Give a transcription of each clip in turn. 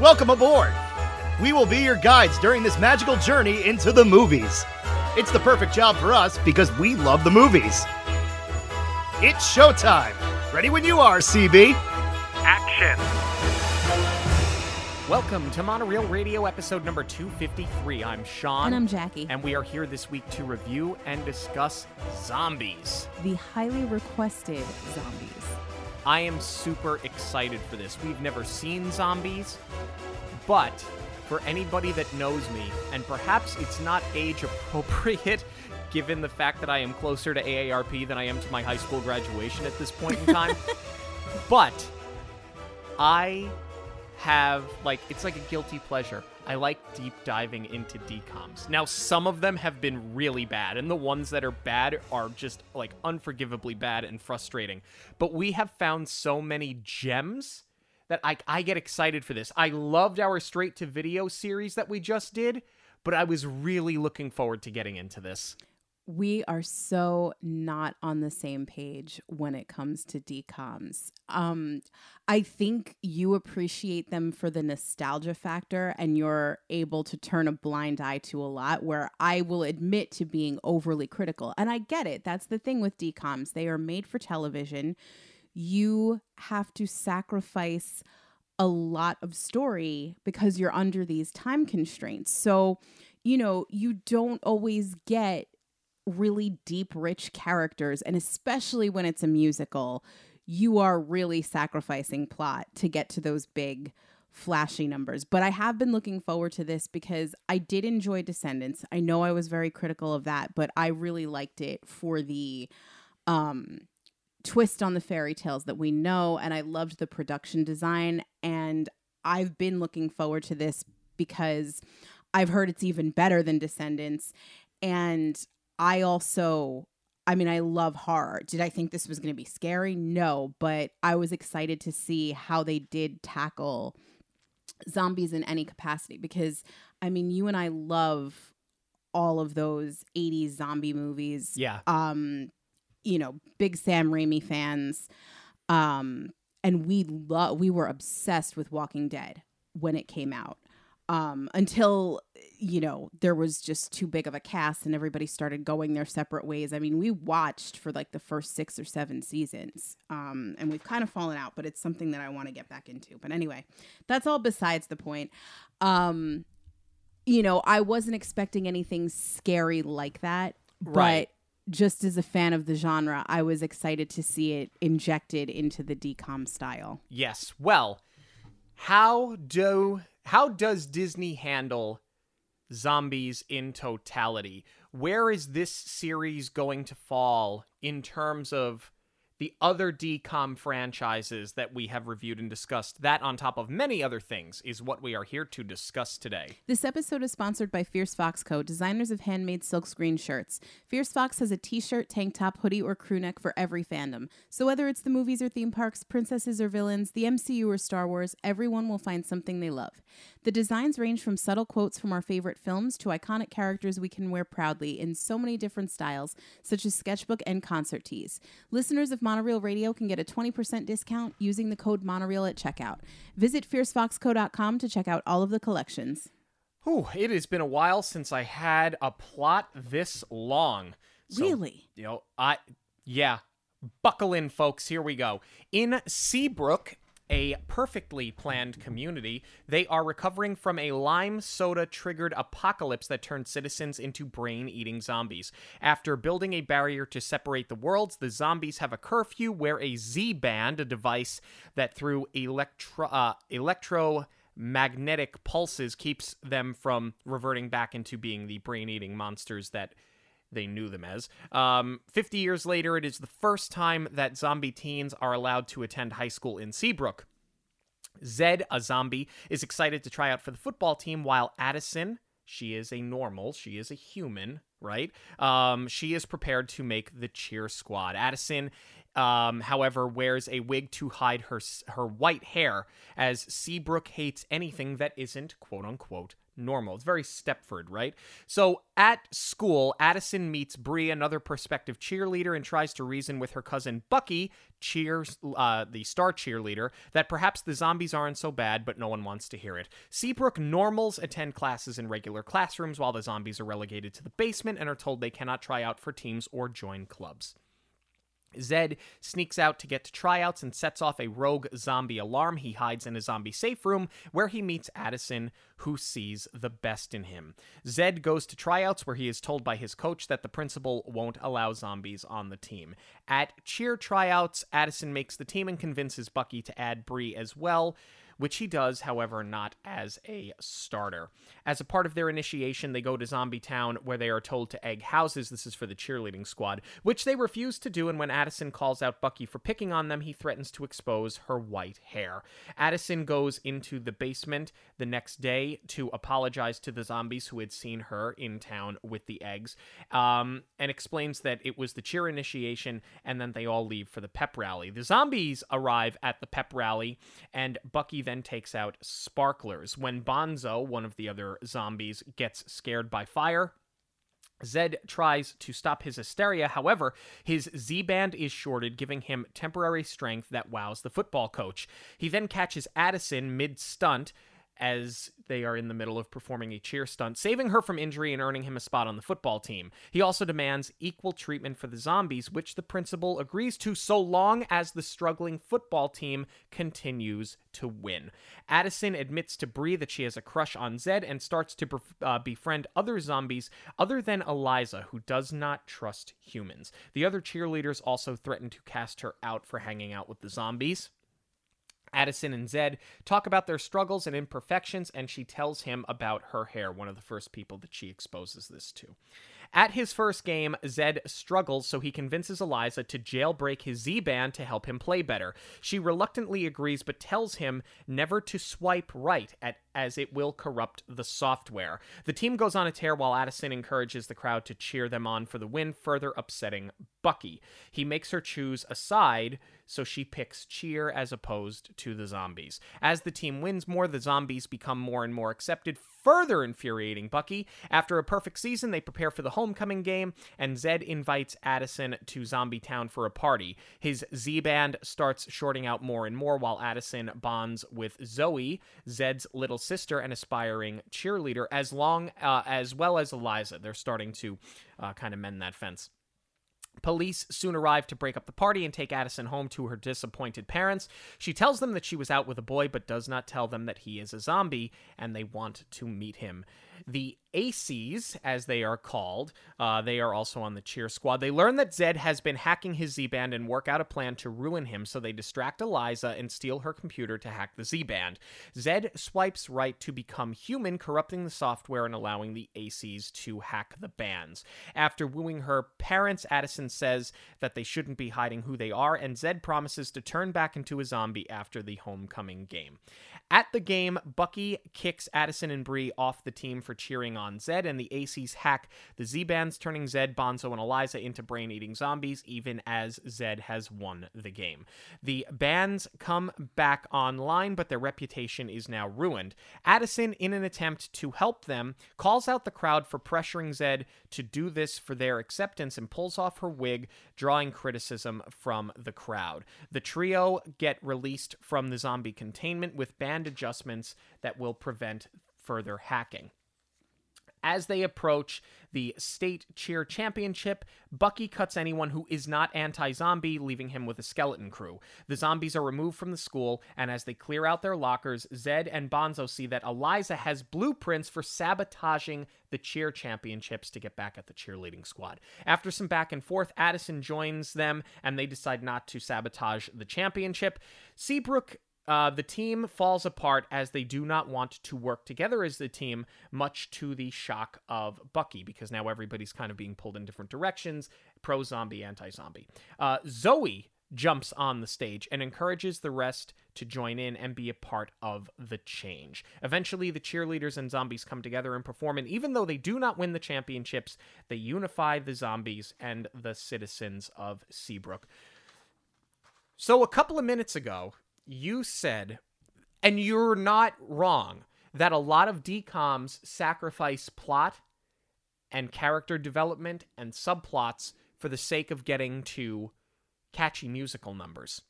Welcome aboard! We will be your guides during this magical journey into the movies. It's the perfect job for us because we love the movies. It's showtime! Ready when you are, CB! Action! Welcome to Monoreel Radio episode number 253. I'm Sean. And I'm Jackie. And we are here this week to review and discuss zombies. the highly requested zombies. I am super excited for this. We've never seen zombies, but for anybody that knows me, and perhaps it's not age appropriate given the fact that I am closer to AARP than I am to my high school graduation at this point in time, but I have like it's like a guilty pleasure. I like deep diving into DCOMs. Now some of them have been really bad and the ones that are bad are just like unforgivably bad and frustrating. But we have found so many gems that I I get excited for this. I loved our straight to video series that we just did, but I was really looking forward to getting into this. We are so not on the same page when it comes to DCOMs. Um, I think you appreciate them for the nostalgia factor and you're able to turn a blind eye to a lot where I will admit to being overly critical. And I get it. That's the thing with DCOMs. They are made for television. You have to sacrifice a lot of story because you're under these time constraints. So, you know, you don't always get really deep, rich characters. And especially when it's a musical, you are really sacrificing plot to get to those big, flashy numbers. But I have been looking forward to this because I did enjoy Descendants. I know I was very critical of that, but I really liked it for the um twist on the fairy tales that we know and I loved the production design and I've been looking forward to this because I've heard it's even better than Descendants and I also I mean I love horror. Did I think this was going to be scary? No, but I was excited to see how they did tackle zombies in any capacity because I mean you and I love all of those 80s zombie movies Yeah. um you know big sam raimi fans um and we love we were obsessed with walking dead when it came out um until you know there was just too big of a cast and everybody started going their separate ways i mean we watched for like the first six or seven seasons um and we've kind of fallen out but it's something that i want to get back into but anyway that's all besides the point um you know i wasn't expecting anything scary like that Right. but just as a fan of the genre, I was excited to see it injected into the DCOM style. Yes. Well, how do how does Disney handle zombies in totality? Where is this series going to fall in terms of the other DCOM franchises that we have reviewed and discussed? That on top of many other things is what we are here to discuss today. This episode is sponsored by Fierce Fox Co., designers of handmade silkscreen shirts. Fierce Fox has a t shirt, tank top, hoodie, or crew neck for every fandom. So whether it's the movies or theme parks, princesses or villains, the MCU or Star Wars, everyone will find something they love. The designs range from subtle quotes from our favorite films to iconic characters we can wear proudly in so many different styles, such as sketchbook and concert tees. Listeners of Monoreel Radio can get a 20% discount using the code Monoreel at checkout. Visit fiercefoxco.com to check out all of the collections. Whew, it has been a while since I had a plot this long. So, Really? You know, I yeah. Buckle in, folks. Here we go. In Seabrook, a perfectly planned community, they are recovering from a lime soda triggered apocalypse that turned citizens into brain eating zombies. After building a barrier to separate the worlds, the zombies have a curfew where a Z band, a device that through electro uh, electromagnetic pulses keeps them from reverting back into being the brain eating monsters that they knew them as. Um, 50 years later, it is the first time that zombie teens are allowed to attend high school in Seabrook. Zed, a zombie, is excited to try out for the football team, while Addison, she is a normal, she is a human, right? Um, she is prepared to make the cheer squad. Addison, um, however, wears a wig to hide her her white hair, as Seabrook hates anything that isn't quote unquote normal. It's very Stepford, right? So at school, Addison meets Bree, another prospective cheerleader, and tries to reason with her cousin Bucky, cheers uh, the star cheerleader, that perhaps the zombies aren't so bad, but no one wants to hear it. Seabrook normals attend classes in regular classrooms while the zombies are relegated to the basement and are told they cannot try out for teams or join clubs. Zed sneaks out to get to tryouts and sets off a rogue zombie alarm. He hides in a zombie safe room where he meets Addison, who sees the best in him. Zed goes to tryouts where he is told by his coach that the principal won't allow zombies on the team. At cheer tryouts, Addison makes the team and convinces Bucky to add Bree as well which he does, however, not as a starter. As a part of their initiation, they go to Zombie Town where they are told to egg houses. This is for the cheerleading squad, which they refuse to do. And when Addison calls out Bucky for picking on them, he threatens to expose her white hair. Addison goes into the basement the next day to apologize to the zombies who had seen her in town with the eggs um, and explains that it was the cheer initiation and then they all leave for the pep rally. The zombies arrive at the pep rally and Bucky then takes out sparklers. When Bonzo, one of the other zombies, gets scared by fire, Zed tries to stop his hysteria. However, his Z band is shorted, giving him temporary strength that wows the football coach. He then catches Addison mid stunt as they are in the middle of performing a cheer stunt, saving her from injury and earning him a spot on the football team. He also demands equal treatment for the zombies, which the principal agrees to so long as the struggling football team continues to win. Addison admits to Bree that she has a crush on Zed and starts to uh, befriend other zombies other than Eliza, who does not trust humans. The other cheerleaders also threaten to cast her out for hanging out with the zombies. Addison and Zed talk about their struggles and imperfections, and she tells him about her hair, one of the first people that she exposes this to. At his first game, Zed struggles, so he convinces Eliza to jailbreak his Z band to help him play better. She reluctantly agrees, but tells him never to swipe right, at, as it will corrupt the software. The team goes on a tear while Addison encourages the crowd to cheer them on for the win, further upsetting Bucky. He makes her choose a side, so she picks cheer as opposed to the zombies. As the team wins more, the zombies become more and more accepted, further infuriating Bucky. After a perfect season, they prepare for the homecoming game, and Zed invites Addison to Zombie Town for a party. His Z Band starts shorting out more and more while Addison bonds with Zoe, Zed's little sister and aspiring cheerleader, as long uh, as well as Eliza. They're starting to uh, kind of mend that fence. Police soon arrive to break up the party and take Addison home to her disappointed parents. She tells them that she was out with a boy, but does not tell them that he is a zombie and they want to meet him. The ACs, as they are called, uh, they are also on the cheer squad. They learn that Zed has been hacking his Z Band and work out a plan to ruin him, so they distract Eliza and steal her computer to hack the Z Band. Zed swipes right to become human, corrupting the software and allowing the ACs to hack the bands. After wooing her parents, Addison says that they shouldn't be hiding who they are, and Zed promises to turn back into a zombie after the homecoming game. At the game, Bucky kicks Addison and Bree off the team for cheering on Zed, and the ACs hack the Z bands, turning Zed, Bonzo, and Eliza into brain eating zombies, even as Zed has won the game. The bands come back online, but their reputation is now ruined. Addison, in an attempt to help them, calls out the crowd for pressuring Zed to do this for their acceptance and pulls off her wig, drawing criticism from the crowd. The trio get released from the zombie containment with band adjustments that will prevent further hacking. As they approach the state cheer championship, Bucky cuts anyone who is not anti zombie, leaving him with a skeleton crew. The zombies are removed from the school, and as they clear out their lockers, Zed and Bonzo see that Eliza has blueprints for sabotaging the cheer championships to get back at the cheerleading squad. After some back and forth, Addison joins them, and they decide not to sabotage the championship. Seabrook uh, the team falls apart as they do not want to work together as the team, much to the shock of Bucky, because now everybody's kind of being pulled in different directions pro zombie, anti zombie. Uh, Zoe jumps on the stage and encourages the rest to join in and be a part of the change. Eventually, the cheerleaders and zombies come together and perform, and even though they do not win the championships, they unify the zombies and the citizens of Seabrook. So, a couple of minutes ago, you said, and you're not wrong, that a lot of DCOMs sacrifice plot and character development and subplots for the sake of getting to catchy musical numbers.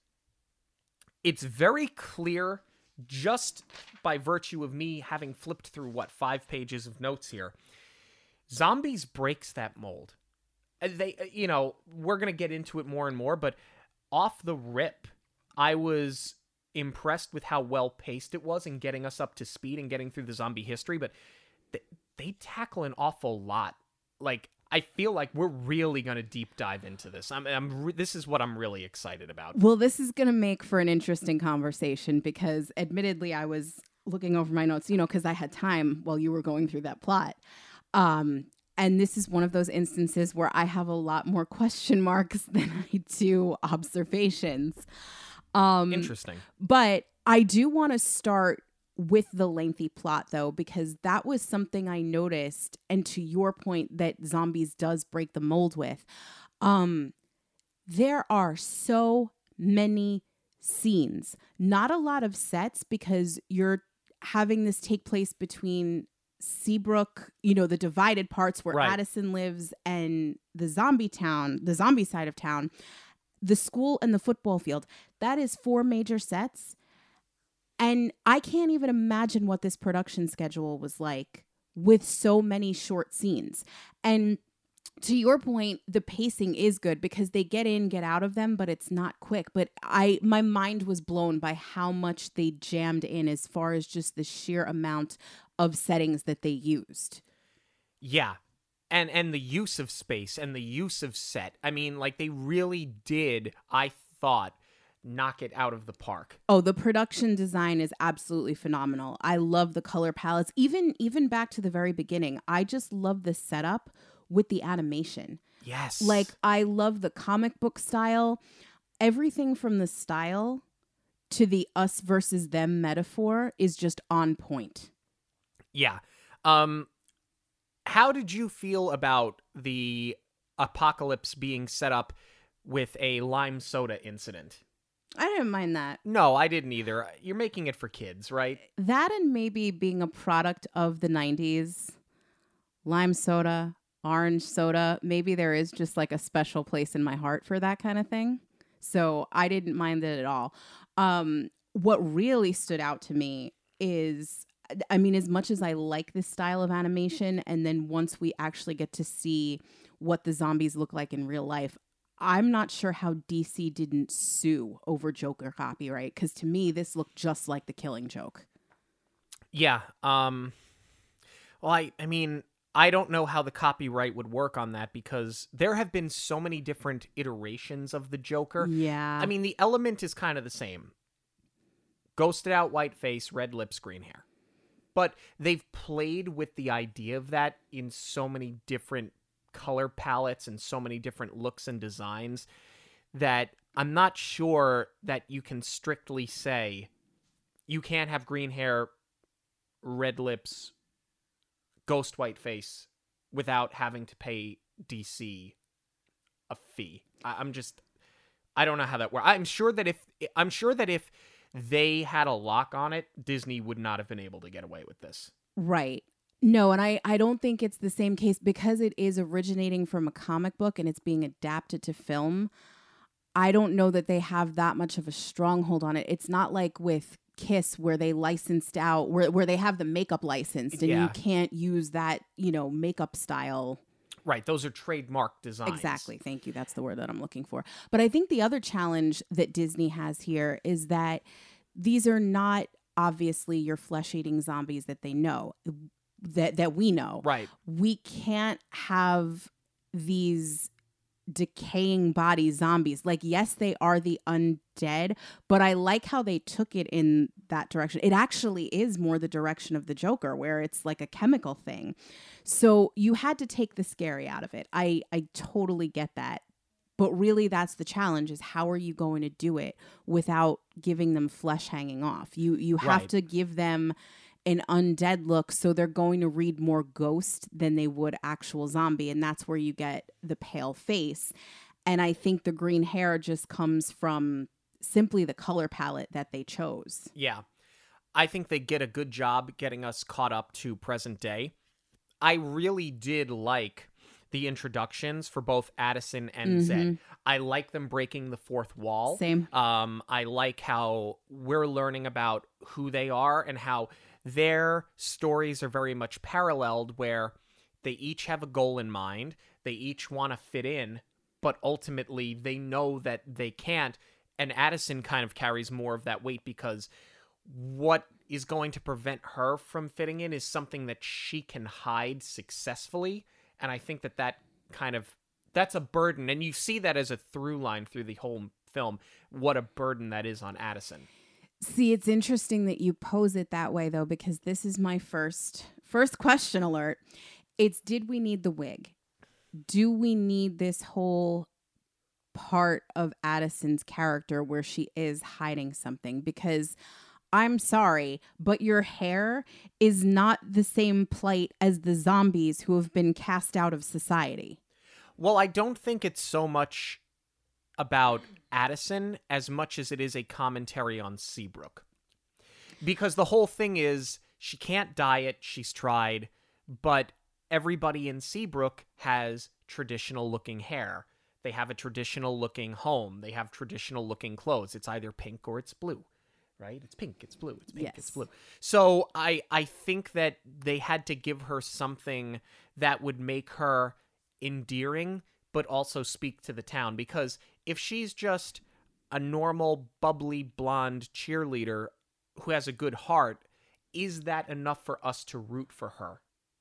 It's very clear just by virtue of me having flipped through what five pages of notes here. Zombies breaks that mold. Uh, They, uh, you know, we're gonna get into it more and more, but off the rip, I was impressed with how well paced it was in getting us up to speed and getting through the zombie history. But they, they tackle an awful lot. Like I feel like we're really gonna deep dive into this. I'm, I'm re- this is what I'm really excited about. Well, this is going to make for an interesting conversation because, admittedly, I was looking over my notes, you know, because I had time while you were going through that plot. Um, and this is one of those instances where I have a lot more question marks than I do observations. Um, Interesting. but I do want to start with the lengthy plot though, because that was something I noticed. And to your point, that zombies does break the mold with. Um, there are so many scenes, not a lot of sets because you're having this take place between Seabrook, you know, the divided parts where Right. Addison lives and the zombie town, the zombie side of town, the school and the football field. That is four major sets. And I can't even imagine what this production schedule was like with so many short scenes. And to your point, the pacing is good because they get in, get out of them, but it's not quick. But I my mind was blown by how much they jammed in as far as just the sheer amount of settings that they used. Yeah. And and the use of space and the use of set. I mean, like they really did, I thought, knock it out of the park. Oh, the production design is absolutely phenomenal. I love the color palettes. Even even back to the very beginning, I just love the setup with the animation. Yes. Like I love the comic book style. Everything from the style to the us versus them metaphor is just on point. Yeah. Um how did you feel about the apocalypse being set up with a lime soda incident? I didn't mind that. No, I didn't either. You're making it for kids, right? That and maybe being a product of the 90s. Lime soda, orange soda. Maybe there is just like a special place in my heart for that kind of thing. So I didn't mind it at all. Um, what really stood out to me is I mean, as much as I like this style of animation, and then once we actually get to see what the zombies look like in real life, I'm not sure how DC didn't sue over Joker copyright because to me, this looked just like the Killing Joke. Yeah. Um well I I mean, I don't know how the copyright would work on that because there have been so many different iterations of the Joker. Yeah. I mean, the element is kind of the same. Ghosted out white face, red lips, green hair. But they've played with the idea of that in so many different color palettes and so many different looks and designs that I'm not sure that you can strictly say you can't have green hair, red lips, ghost white face without having to pay DC a fee. I, I'm just I don't know how that works. I'm sure that if I'm sure that if they had a lock on it, Disney would not have been able to get away with this. Right. No, and I, I don't think it's the same case because it is originating from a comic book and it's being adapted to film. I don't know that they have that much of a stronghold on it. It's not like with Kiss where they licensed out where where they have the makeup licensed and Yeah. you can't use that, you know, makeup style Right, those are trademark designs. Exactly. Thank you. That's the word that I'm looking for. But I think the other challenge that Disney has here is that these are not obviously your flesh eating zombies that they know that that we know. Right. We can't have these decaying body zombies. Like yes, they are the undead, but I like how they took it in that direction. It actually is more the direction of the Joker where it's like a chemical thing. So you had to take the scary out of it. I I totally get that. But really that's the challenge is how are you going to do it without giving them flesh hanging off? You you have Right. to give them an undead look so they're going to read more ghost than they would actual zombie and that's where you get the pale face. And I think the green hair just comes from simply the color palette that they chose. Yeah. I think they get a good job getting us caught up to present day. I really did like the introductions for both Addison and Zed. I like them breaking the fourth wall. Same. Um, I like how we're learning about who they are and how their stories are very much paralleled, where they each have a goal in mind, they each want to fit in, but ultimately they know that they can't. And Addison kind of carries more of that weight because what is going to prevent her from fitting in is something that she can hide successfully and i think that that kind of that's a burden and you see that as a through line through the whole film what a burden that is on addison See, it's interesting that you pose it that way though because this is my first first question alert. It's did we need the wig? Do we need this whole part of Addison's character where she is hiding something because I'm sorry, but your hair is not the same plight as the zombies who have been cast out of society. well i don't think it's so much about addison as much as it is a commentary on seabrook. Because the whole thing is she can't diet she's tried but everybody in seabrook has traditional looking hair. They have a traditional looking home. They have traditional looking clothes. It's either pink or it's blue right? It's pink it's blue it's pink it's blue. So i i think that they had to give her something that would make her endearing but also speak to the town because if she's just a normal bubbly blonde cheerleader who has a good heart is that enough for us to root for her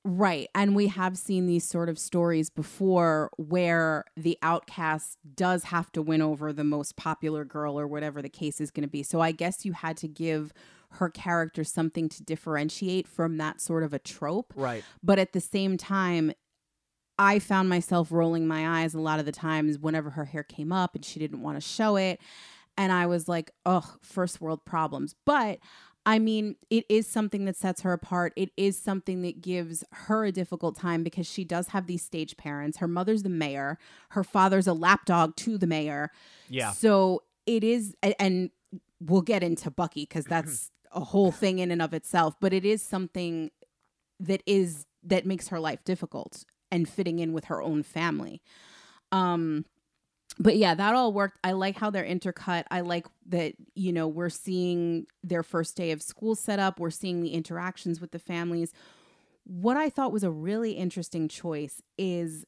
Right. And we have seen these sort of stories before where the outcast does have to win over the most popular girl or whatever the case is going to be. So I guess you had to give her character something to differentiate from that sort of a trope. right But at the same time, I found myself rolling my eyes a lot of the times whenever her hair came up and she didn't want to show it. And I was like, oh, first world problems. But I mean, it is something that sets her apart. It is something that gives her a difficult time because she does have these stage parents. Her mother's the mayor, her father's a lapdog to the mayor. yeah So it is, and we'll get into Bucky because that's a whole thing in and of itself, but it is something that is, that makes her life difficult and fitting in with her own family. Um, but yeah, that all worked. I like how they're intercut. I like that, you know, we're seeing their first day of school set up, we're seeing the interactions with the families. What I thought was a really interesting choice is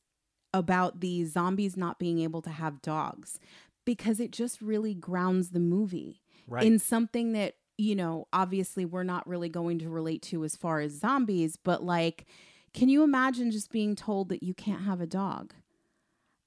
about the zombies not being able to have dogs because it just really grounds the movie right in something that you know obviously we're not really going to relate to as far as zombies but like can you imagine just being told that you can't have a dog?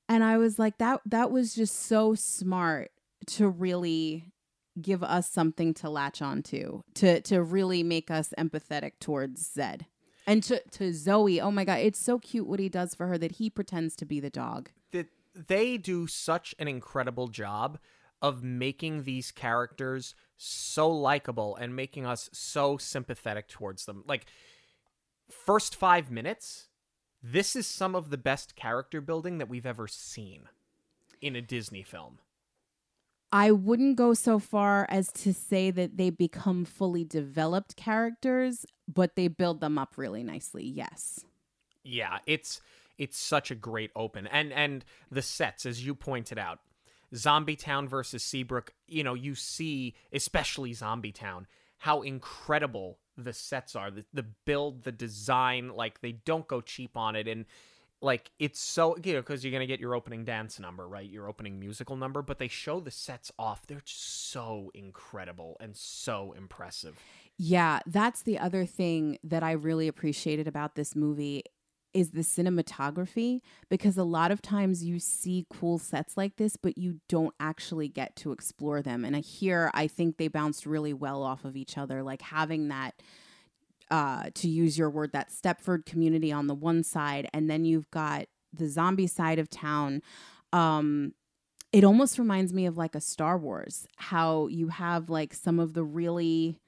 And i was like that that was just so smart to really give us something to latch onto to to really make us empathetic towards zed. And to to zoe oh my god it's so cute what he does for her that he pretends to be the dog. That they do such an incredible job of making these characters so likable and making us so sympathetic towards them. Like first 5 minutes, this is some of the best character building that we've ever seen in a Disney film. I wouldn't go so far as to say that they become fully developed characters, but they build them up really nicely. Yes. Yeah, it's it's such a great open. And and the sets as you pointed out. Zombie Town versus Seabrook, you know, you see especially Zombie Town how incredible the sets are. The, the build, the design, like they don't go cheap on it. And like it's so you know because you're gonna get your opening dance number right? Your opening musical number but they show the sets off. They're just so incredible and so impressive. Yeah, that's the other thing that I really appreciated about this movie is the cinematography because a lot of times you see cool sets like this but you don't actually get to explore them. And here I think they bounced really well off of each other like having that uh to use your word that Stepford community on the one side and then you've got the zombie side of town. Um it almost reminds me of like a Star Wars how you have like some of the really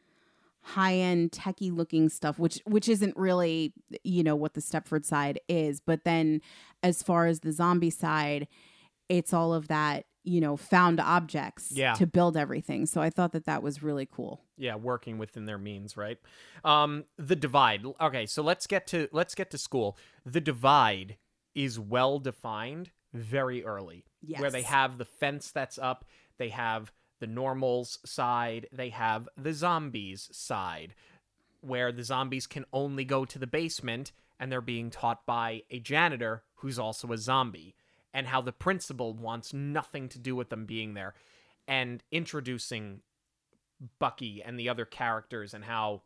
high end techie looking stuff, which which isn't really you know what the Stepford side is, but then as far as the zombie side, it's all of that you know, found objects Yeah. to build everything. So I thought that that was really cool. yeah working within their means right um the divide okay so let's get to let's get to school the divide is well defined very early where they have the fence that's up they have the normals side they have the zombies side where the zombies can only go to the basement and they're being taught by a janitor who's also a zombie and how the principal wants nothing to do with them being there and introducing Bucky and the other characters and how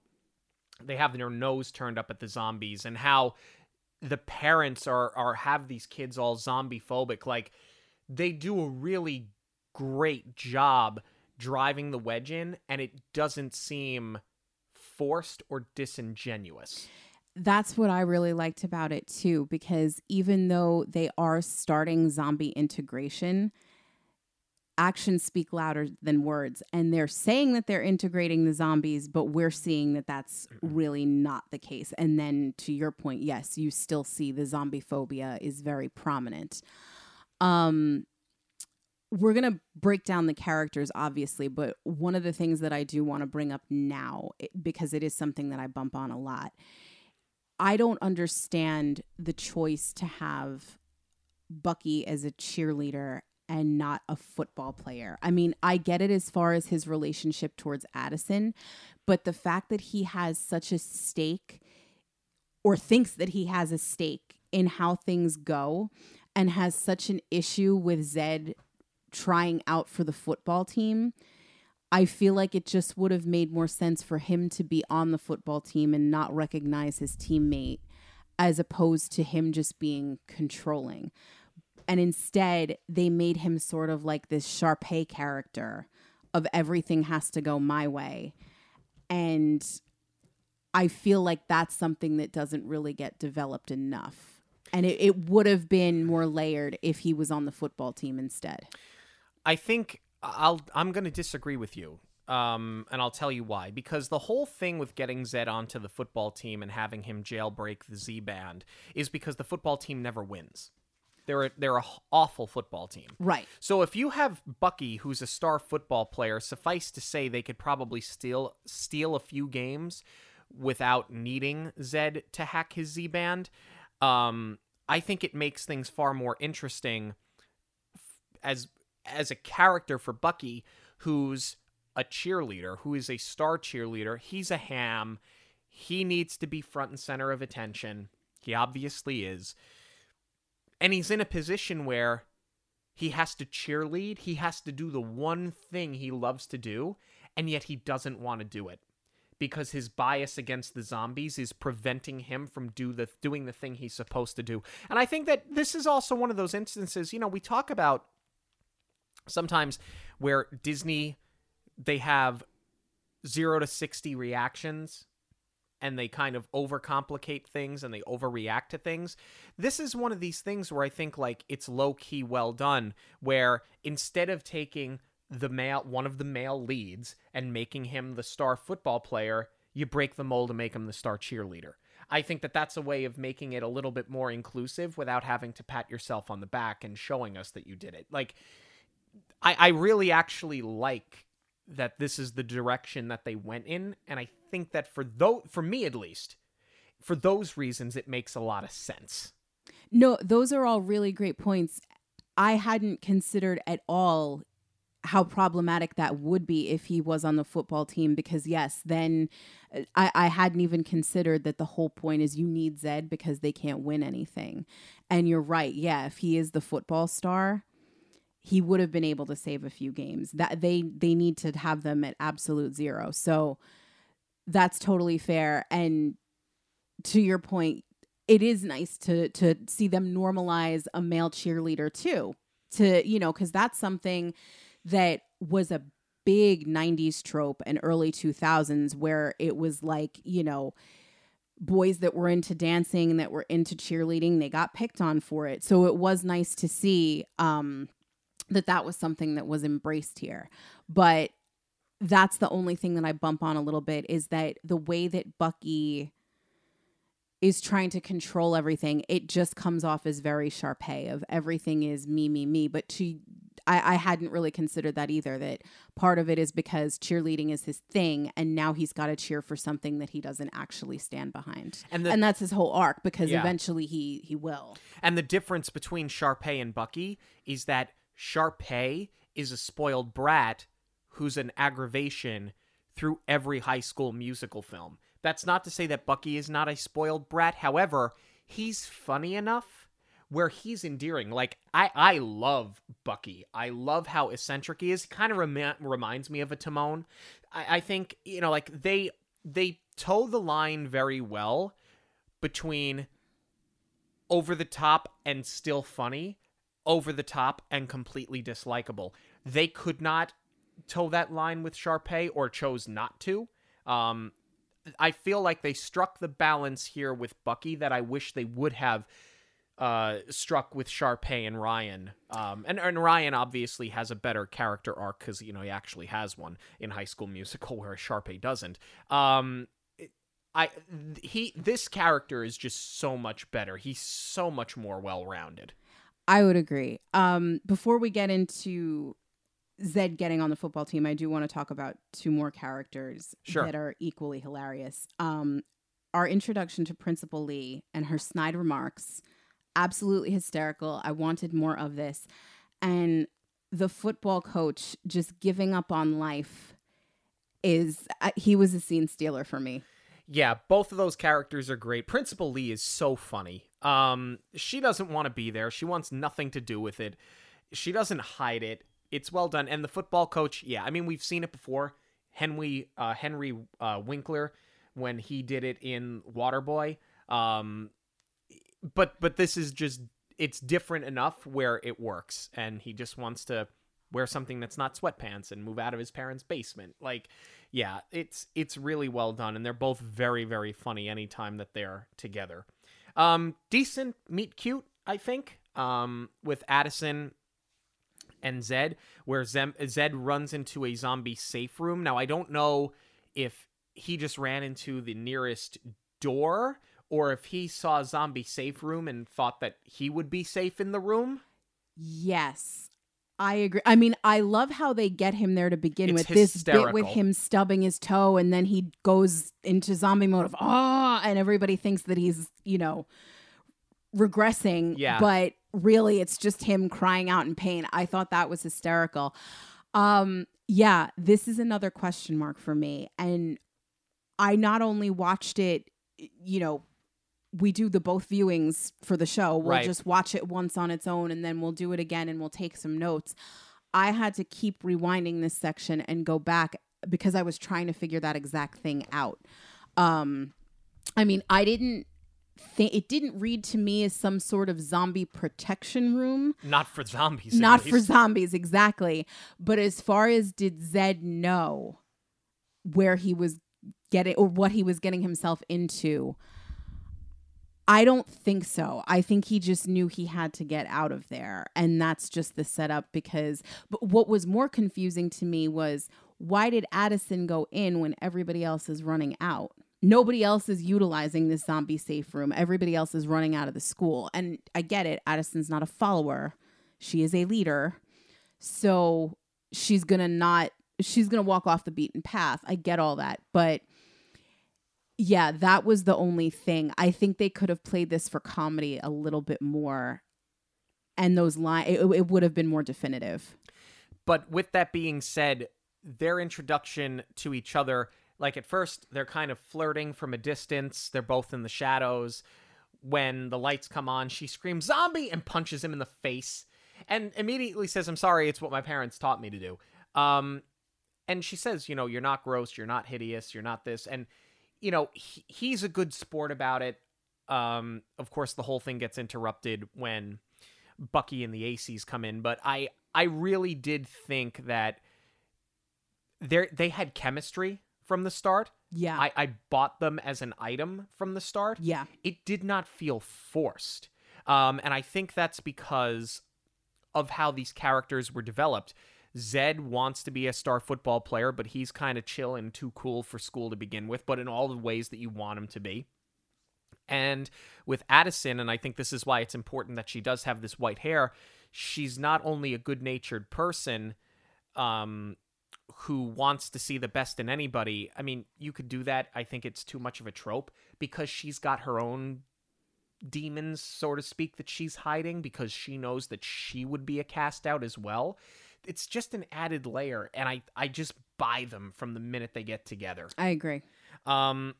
they have their nose turned up at the zombies and how the parents are are have these kids all zombie phobic like they do a really great job driving the wedge in and it doesn't seem forced or disingenuous That's what I really liked about it too, because even though they are starting zombie integration, actions speak louder than words. And they're saying that they're integrating the zombies, but we're seeing that that's really not the case. And then to your point, yes, you still see the zombie phobia is very prominent. Um, we're going to break down the characters obviously but one of the things that i do want to bring up now because it is something that i bump on a lot i don't understand the choice to have bucky as a cheerleader and not a football player. I mean i get it as far as his relationship towards addison but the fact that he has such a stake or thinks that he has a stake in how things go and has such an issue with Zed trying out for the football team, I feel like it just would have made more sense for him to be on the football team and not recognize his teammate as opposed to him just being controlling. And instead, they made him sort of like this Sharpay character of everything has to go my way. And I feel like that's something that doesn't really get developed enough. And it, it would have been more layered if he was on the football team instead. I think I'll I'm going to disagree with you. Um, and I'll tell you why. Because the whole thing with getting Zed onto the football team and having him jailbreak the Z band is because the football team never wins. They're a, they're a awful football team. Right. So if you have Bucky, who's a star football player, suffice to say they could probably steal steal a few games without needing Zed to hack his Z band. Um, I think it makes things far more interesting as as a character for Bucky, who's a cheerleader, who is a star cheerleader. He's a ham. He needs to be front and center of attention. He obviously is. And he's in a position where he has to cheerlead. He has to do the one thing he loves to do, and yet he doesn't want to do it because his bias against the zombies is preventing him from do the doing the thing he's supposed to do. And I think that this is also one of those instances, you know, we talk about sometimes where Disney they have 0 to 60 reactions and they kind of overcomplicate things and they overreact to things. This is one of these things where I think like it's low key well done where instead of taking the male one of the male leads and making him the star football player, you break the mold and make him the star cheerleader. I think that that's a way of making it a little bit more inclusive without having to pat yourself on the back and showing us that you did it. Like I, I really actually like that this is the direction that they went in, and I think that for though for me at least, for those reasons, it makes a lot of sense. No, those are all really great points. I hadn't considered at all how problematic that would be if he was on the football team because yes then uh, I, I hadn't even considered that the whole point is you need zed because they can't win anything and you're right yeah if he is the football star he would have been able to save a few games. That they they need to have them at absolute zero. So that's totally fair. And to your point it is nice to to see them normalize a male cheerleader too to you know because that's something that was a big 90s trope and early 2000s where it was like you know boys that were into dancing and that were into cheerleading they got picked on for it. So it was nice to see um that that was something that was embraced here but that's the only thing that I bump on a little bit is that the way that Bucky is trying to control everything, it just comes off as very Sharpay of everything is me, me, me. But to I, I hadn't really considered that either. That part of it is because cheerleading is his thing, and now he's got to cheer for something that he doesn't actually stand behind, And and, that's his whole arc. Because Yeah. eventually he he will. And the difference between Sharpay and Bucky is that Sharpay is a spoiled brat who's an aggravation through every high school musical film. That's not to say that Bucky is not a spoiled brat. However, he's funny enough where he's endearing. Like I I love Bucky. I love how eccentric he is. Kind of remi- reminds me of a Timon. I, I think you know like they they toe the line very well between over the top and still funny, over the top and completely dislikable. They could not toe that line with Sharpay or chose not to. Um, I feel like they struck the balance here with Bucky that I wish they would have uh, struck with Sharpay and Ryan. Um, and, and Ryan obviously has a better character arc because, you know, he actually has one in High School Musical, whereas Sharpay doesn't. Um, I he this character is just so much better. He's so much more well-rounded. I would agree. Um, before we get into Zed getting on the football team, I do want to talk about two more characters Sure. that are equally hilarious. Um, our introduction to Principal Lee and her snide remarks, absolutely hysterical. I wanted more of this. And the football coach just giving up on life is, uh, he was a scene stealer for me. Yeah, both of those characters are great. Principal Lee is so funny. Um, she doesn't want to be there. She wants nothing to do with it. She doesn't hide it. It's well done. And the football coach, yeah, I mean we've seen it before. Henry uh, Henry uh, Winkler when he did it in Waterboy. Um, but but this is just it's different enough where it works, and he just wants to wear something that's not sweatpants and move out of his parents' basement. Like, yeah, it's it's really well done, and they're both very very funny anytime that they're together. Um, decent meet cute, I think. Um, with Addison and Zed, where Zem- Zed runs into a zombie safe room. Now I don't know if he just ran into the nearest door or if he saw a zombie safe room and thought that he would be safe in the room. Yes. I agree. I mean, I love how they get him there to begin It's with this bit with him stubbing his toe and then he goes into zombie mode of ah and everybody thinks that he's, you know, regressing, Yeah. but really it's just him crying out in pain. I thought that was hysterical. Um yeah, this is another question mark for me and I not only watched it, you know, we do the both viewings for the show. We'll Right. just watch it once on its own and then we'll do it again and we'll take some notes. I had to keep rewinding this section and go back because I was trying to figure that exact thing out. Um I mean, I didn't think it didn't read to me as some sort of zombie protection room Not for zombies. not for zombies exactly but as far as did zed know where he was getting or what he was getting himself into i don't think so. I think he just knew he had to get out of there and that's just the setup because but what was more confusing to me was why did addison go in when everybody else is running out? Nobody else is utilizing this zombie safe room. Everybody else is running out of the school. And i get it addison's not a follower. She is a leader. So she's gonna not she's gonna walk off the beaten path. I get all that. But yeah that was the only thing i think they could have played this for comedy a little bit more and those lines it, it would have been more definitive But with that being said, their introduction to each other, like at first, they're kind of flirting from a distance. They're both in the shadows. When the lights come on, she screams zombie and punches him in the face and immediately says, I'm sorry, it's what my parents taught me to do. Um, and she says, you know, you're not gross, you're not hideous, you're not this. And, you know, he, he's a good sport about it. Um, of course, the whole thing gets interrupted when Bucky and the ACs come in, but I I really did think that they they had chemistry from the start. yeah I, I bought them as an item from the start. yeah It did not feel forced. Um, and I think that's because of how these characters were developed. Zed wants to be a star football player, but he's kind of chill and too cool for school to begin with, but in all the ways that you want him to be. And with Addison, and I think this is why it's important that she does have this white hair, she's not only a good-natured person um who wants to see the best in anybody. I mean, you could do that. I think it's too much of a trope because she's got her own demons, so to speak, that she's hiding because she knows that she would be a cast out as well. It's just an added layer, and I, I just buy them from the minute they get together. I agree. Um,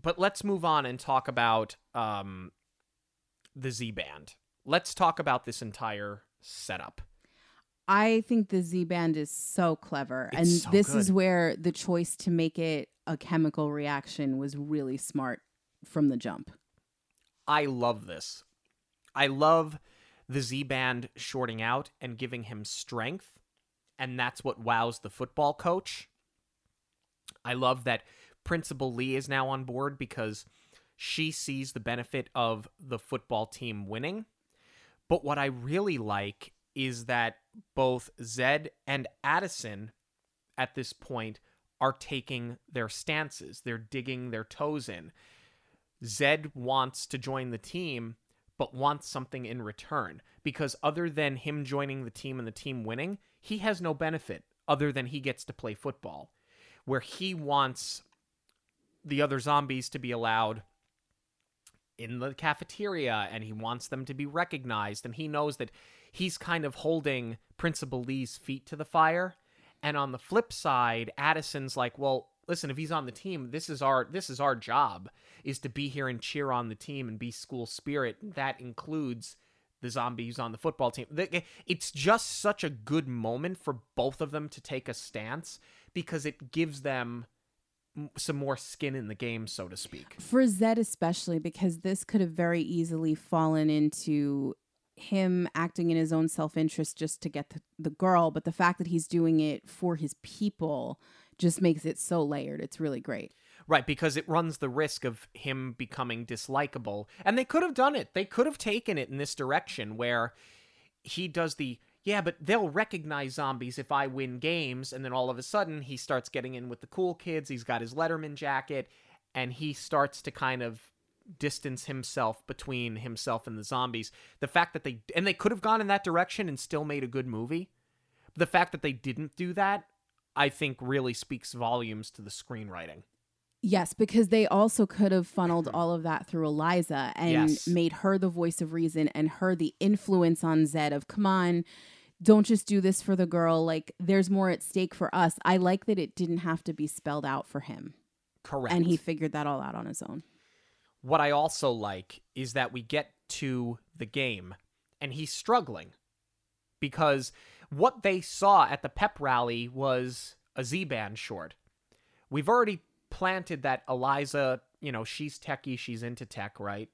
but let's move on and talk about um, the Z Band. Let's talk about this entire setup. I think the Z band is so clever. It's and so this is where the choice to make it a chemical reaction was really smart from the jump. I love this. I love the Z Band shorting out and giving him strength, and that's what wows the football coach. I love that Principal Lee is now on board because she sees the benefit of the football team winning. But what I really like is that both Zed and Addison at this point are taking their stances. They're digging their toes in. Zed wants to join the team, but wants something in return. Because other than him joining the team and the team winning, he has no benefit other than he gets to play football. Where he wants the other zombies to be allowed in the cafeteria and he wants them to be recognized and he knows that he's kind of holding Principal Lee's feet to the fire. And on the flip side, Addison's like, well, listen, if he's on the team, this is our this is our job is to be here and cheer on the team and be school spirit. That includes the zombies on the football team. It's just such a good moment for both of them to take a stance because it gives them some more skin in the game, so to speak. For Zed, especially, because this could have very easily fallen into him acting in his own self interest just to get the, the girl. But the fact that he's doing it for his people just makes it so layered. It's really great. Right, because it runs the risk of him becoming dislikable. And they could have done it. They could have taken it in this direction where he does the, yeah, but they'll recognize zombies if I win games. And then all of a sudden, he starts getting in with the cool kids. He's got his Letterman jacket, and he starts to kind of distance himself between himself and the zombies. The fact that they, and they could have gone in that direction and still made a good movie. The fact that they didn't do that, I think, really speaks volumes to the screenwriting. Yes, because they also could have funneled mm-hmm. all of that through Eliza and Yes. made her the voice of reason and her the influence on Zed of, come on, don't just do this for the girl. Like, there's more at stake for us. I like that it didn't have to be spelled out for him. Correct. And he figured that all out on his own. What I also like is that we get to the game and he's struggling because what they saw at the pep rally was a Z band short. We've already planted that Eliza, you know, she's techie, she's into tech, right?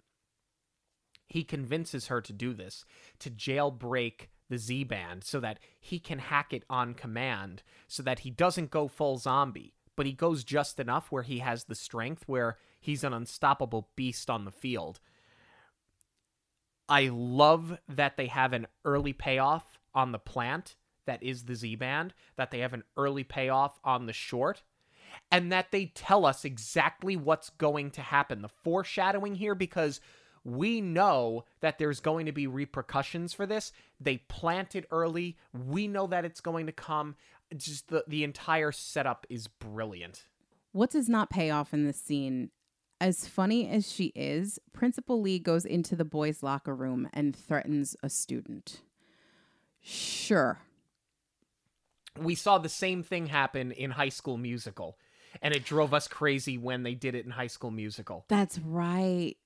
He convinces her to do this, to jailbreak the Z band so that he can hack it on command, so that he doesn't go full zombie, but he goes just enough where he has the strength where he's an unstoppable beast on the field. I love that they have an early payoff on the plant that is the Z band, that they have an early payoff on the short, and that they tell us exactly what's going to happen. The foreshadowing here, because we know that there's going to be repercussions for this. They plant it early. We know that it's going to come. Just the, the entire setup is brilliant. What does not pay off in this scene? As funny as she is, Principal Lee goes into the boys' locker room and threatens a student. Sure. we saw the same thing happen in High School Musical, and it drove us crazy when they did it in High School Musical. That's right.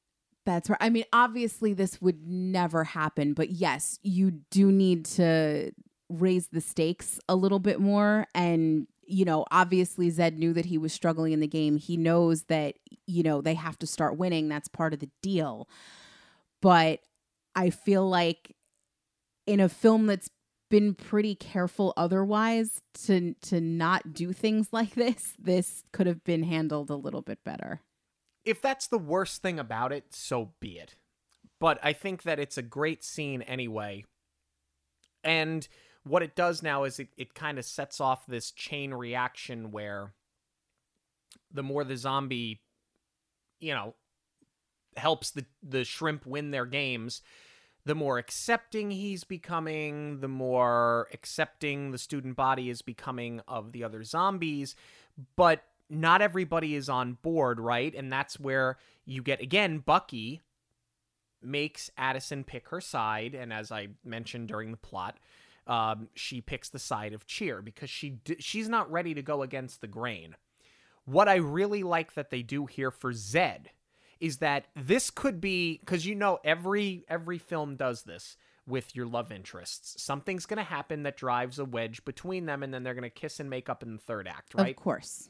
That's right. I mean, obviously, this would never happen, but yes, you do need to raise the stakes a little bit more. And, you know, obviously, Zed knew that he was struggling in the game. He knows that, you know, they have to start winning. That's part of the deal. But I feel like in a film that's been pretty careful otherwise to to not do things like this this could have been handled a little bit better If that's the worst thing about it, so be it. But I think that it's a great scene anyway. And what it does now is it, it kind of sets off this chain reaction where the more the zombie, you know, helps the, the shrimp win their games, the more accepting he's becoming, the more accepting the student body is becoming of the other zombies. But not everybody is on board, right? And that's where you get, again, Bucky makes Addison pick her side. And as I mentioned during the plot, um, she picks the side of cheer because she d- she's not ready to go against the grain. What I really like that they do here for Zed is that this could be because you know every every film does this with your love interests. Something's going to happen that drives a wedge between them, and then they're going to kiss and make up in the third act, right? Of course.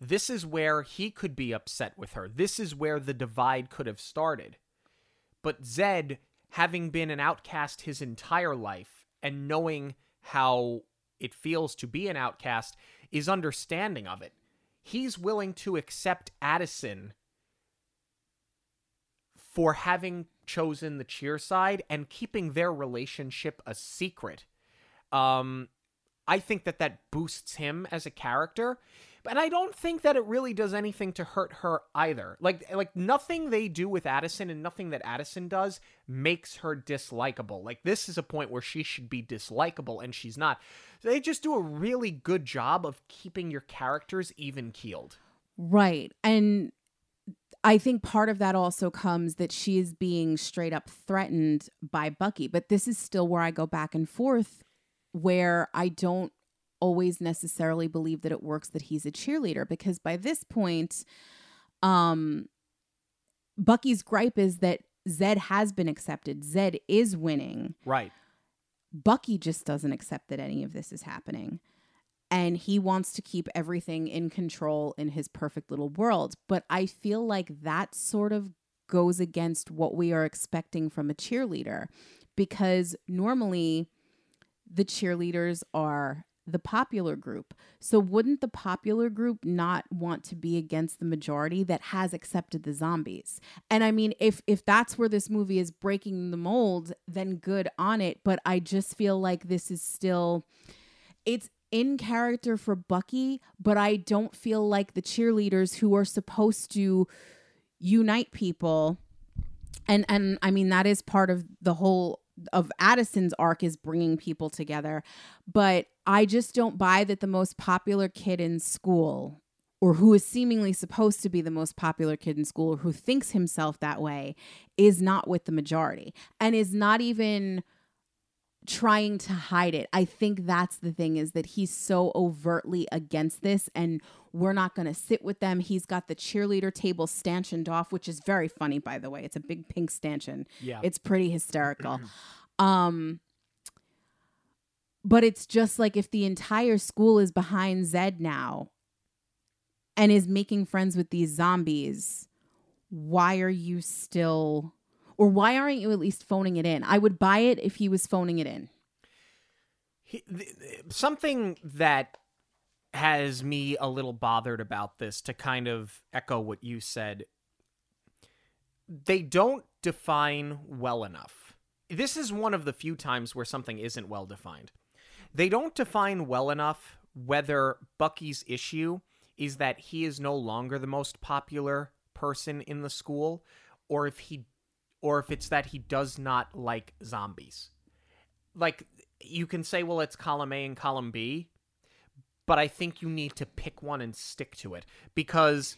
This is where he could be upset with her. This is where the divide could have started. But Zed, having been an outcast his entire life and knowing how it feels to be an outcast, is understanding of it. He's willing to accept Addison for having chosen the cheer side and keeping their relationship a secret. Um, I think that that boosts him as a character, and I don't think that it really does anything to hurt her either. Like like nothing they do with Addison and nothing that Addison does makes her dislikable. Like this is a point where she should be dislikable and she's not. They just do a really good job of keeping your characters even keeled. Right. And I think part of that also comes that she is being straight up threatened by Bucky. But this is still where I go back and forth, where I don't always necessarily believe that it works that he's a cheerleader because by this point, um, Bucky's gripe is that Zed has been accepted. Zed is winning. Right. Bucky just doesn't accept that any of this is happening and he wants to keep everything in control in his perfect little world. But I feel like that sort of goes against what we are expecting from a cheerleader because normally the cheerleaders are the popular group. So wouldn't the popular group not want to be against the majority that has accepted the zombies? And I mean if if that's where this movie is breaking the mold, then good on it, but I just feel like this is still it's in character for Bucky, but I don't feel like the cheerleaders who are supposed to unite people. And and I mean that is part of the whole of Addison's arc is bringing people together, but I just don't buy that the most popular kid in school or who is seemingly supposed to be the most popular kid in school or who thinks himself that way is not with the majority. And is not even trying to hide it. I think that's the thing is that he's so overtly against this and we're not going to sit with them. He's got the cheerleader table stanchioned off, which is very funny by the way. It's a big pink stanchion. Yeah. It's pretty hysterical. um but it's just like if the entire school is behind Zed now and is making friends with these zombies, why are you still or why aren't you at least phoning it in? I would buy it if he was phoning it in. He, th- something that has me a little bothered about this to kind of echo what you said they don't define well enough this is one of the few times where something isn't well defined they don't define well enough whether bucky's issue is that he is no longer the most popular person in the school or if he or if it's that he does not like zombies. Like you can say, well, it's column A and column B, but I think you need to pick one and stick to it because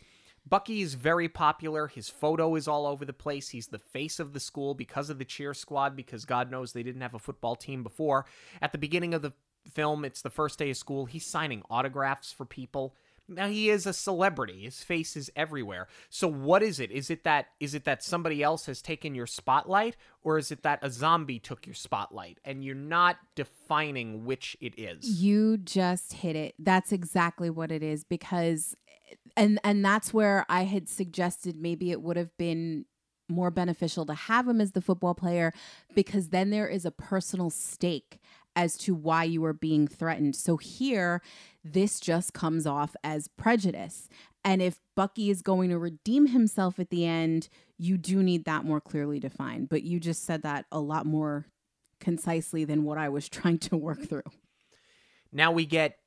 Bucky is very popular. His photo is all over the place. He's the face of the school because of the cheer squad, because God knows they didn't have a football team before. At the beginning of the film, it's the first day of school. He's signing autographs for people. Now he is a celebrity. His face is everywhere. So what is it? Is it that is it that somebody else has taken your spotlight or is it that a zombie took your spotlight and you're not defining which it is? You just hit it. That's exactly what it is because and and that's where I had suggested maybe it would have been more beneficial to have him as the football player because then there is a personal stake as to why you are being threatened. So here, this just comes off as prejudice. And if Bucky is going to redeem himself at the end, you do need that more clearly defined. But you just said that a lot more concisely than what I was trying to work through. Now we get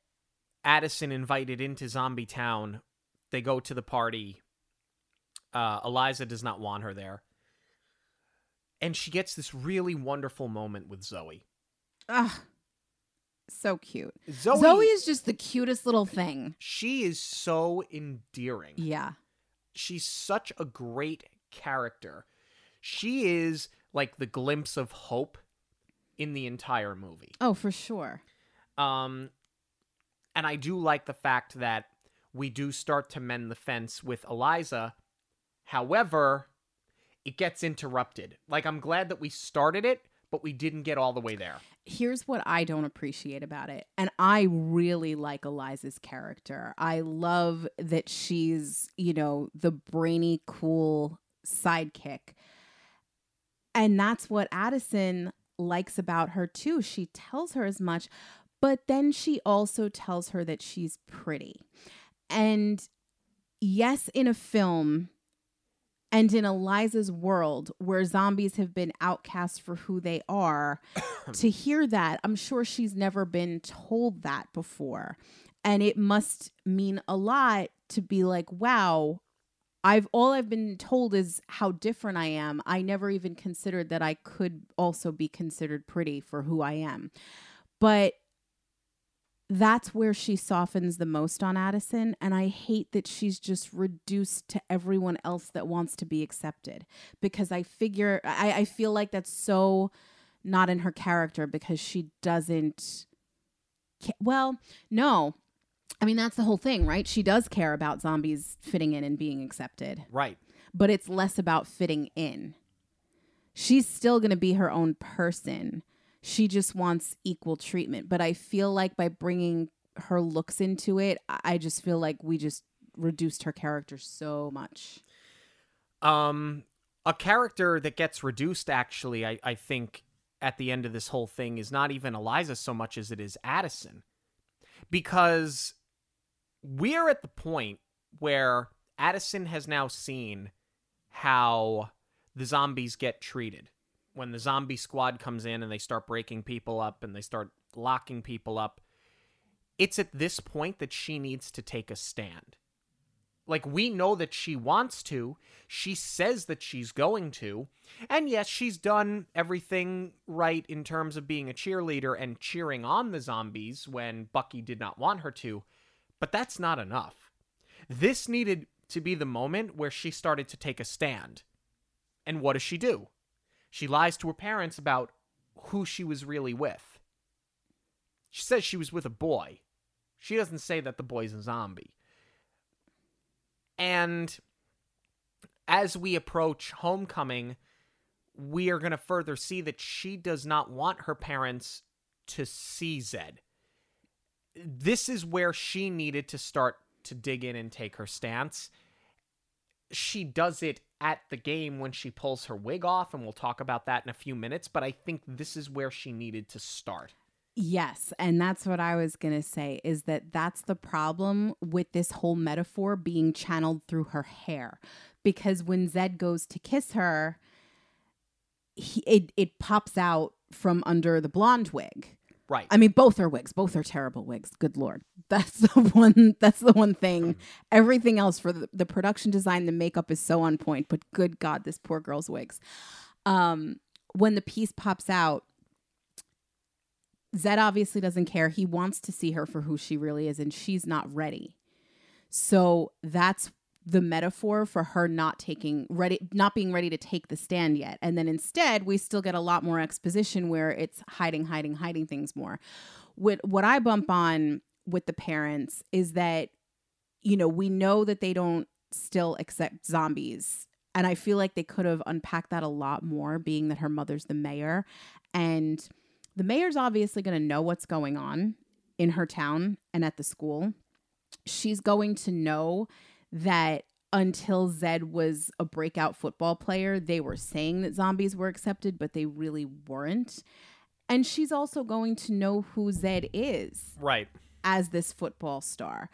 Addison invited into Zombie Town. They go to the party. Uh, Eliza does not want her there. and she gets this really wonderful moment with Zoe. Ugh. So cute. Zoe, Zoe is just the cutest little thing. she is so endearing. Yeah. She's such a great character. She is like the glimpse of hope in the entire movie. Oh, for sure. Um, and I do like the fact that we do start to mend the fence with Eliza. However, it gets interrupted. Like, I'm glad that we started it, but we didn't get all the way there. Here's what I don't appreciate about it. And I really like Eliza's character. I love that she's, you know, the brainy, cool sidekick. And that's what Addison likes about her too. She tells her as much, but then she also tells her that she's pretty. And yes, in a film and in Eliza's world where zombies have been outcast for who they are, to hear that, I'm sure she's never been told that before. And it must mean a lot to be like, wow, I've all I've been told is how different I am. I never even considered that I could also be considered pretty for who I am. But that's where she softens the most on Addison. And I hate that she's just reduced to everyone else that wants to be accepted because I figure, I, I feel like that's so not in her character because she doesn't. ca- Well, no. I mean, that's the whole thing, right? She does care about zombies fitting in and being accepted, Right. but it's less about fitting in. She's still going to be her own person. She just wants equal treatment. But I feel like by bringing her looks into it, I just feel like we just reduced her character so much. Um, a character that gets reduced, actually, I, I think, at the end of this whole thing is not even Eliza so much as it is Addison. Because we're at the point where Addison has now seen how the zombies get treated. When the zombie squad comes in and they start breaking people up and they start locking people up, it's at this point that she needs to take a stand. Like, we know that she wants to. She says that she's going to. And yes, she's done everything right in terms of being a cheerleader and cheering on the zombies when Bucky did not want her to. But that's not enough. This needed to be the moment where she started to take a stand. And what does she do? She lies to her parents about who she was really with. She says she was with a boy. She doesn't say that the boy's a zombie. And as we approach homecoming, we are going to further see that she does not want her parents to see Zed. This is where she needed to start to dig in and take her stance. She does it at the game when she pulls her wig off, and we'll talk about that in a few minutes, but I think this is where she needed to start. Yes, and that's what I was going to say is that that's the problem with this whole metaphor being channeled through her hair because when Zed goes to kiss her he, it it pops out from under the blonde wig. Right. I mean both are wigs, both are terrible wigs. Good lord. That's the one that's the one thing. Everything else for the, the production design, the makeup is so on point, but good god, this poor girl's wigs. Um when the piece pops out Zed obviously doesn't care. He wants to see her for who she really is, and she's not ready. So that's the metaphor for her not taking ready, not being ready to take the stand yet. And then instead, we still get a lot more exposition where it's hiding, hiding, hiding things more. What what I bump on with the parents is that, you know, we know that they don't still accept zombies. And I feel like they could have unpacked that a lot more, being that her mother's the mayor. And the mayor's obviously going to know what's going on in her town and at the school. She's going to know that until Zed was a breakout football player, they were saying that zombies were accepted, but they really weren't. And she's also going to know who Zed is right. as this football star.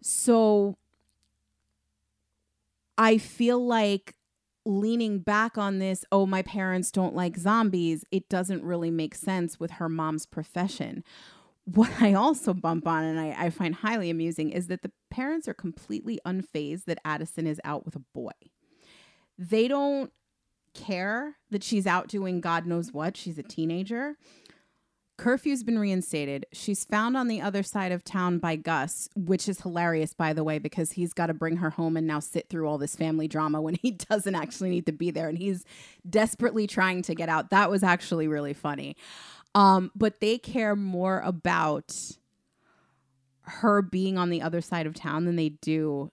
So I feel like leaning back on this, oh, my parents don't like zombies, it doesn't really make sense with her mom's profession. What I also bump on and I, I find highly amusing is that the parents are completely unfazed that Addison is out with a boy. They don't care that she's out doing God knows what. She's a teenager. Curfew's been reinstated. She's found on the other side of town by Gus, which is hilarious, by the way, because he's got to bring her home and now sit through all this family drama when he doesn't actually need to be there. And he's desperately trying to get out. That was actually really funny. Um, but they care more about her being on the other side of town than they do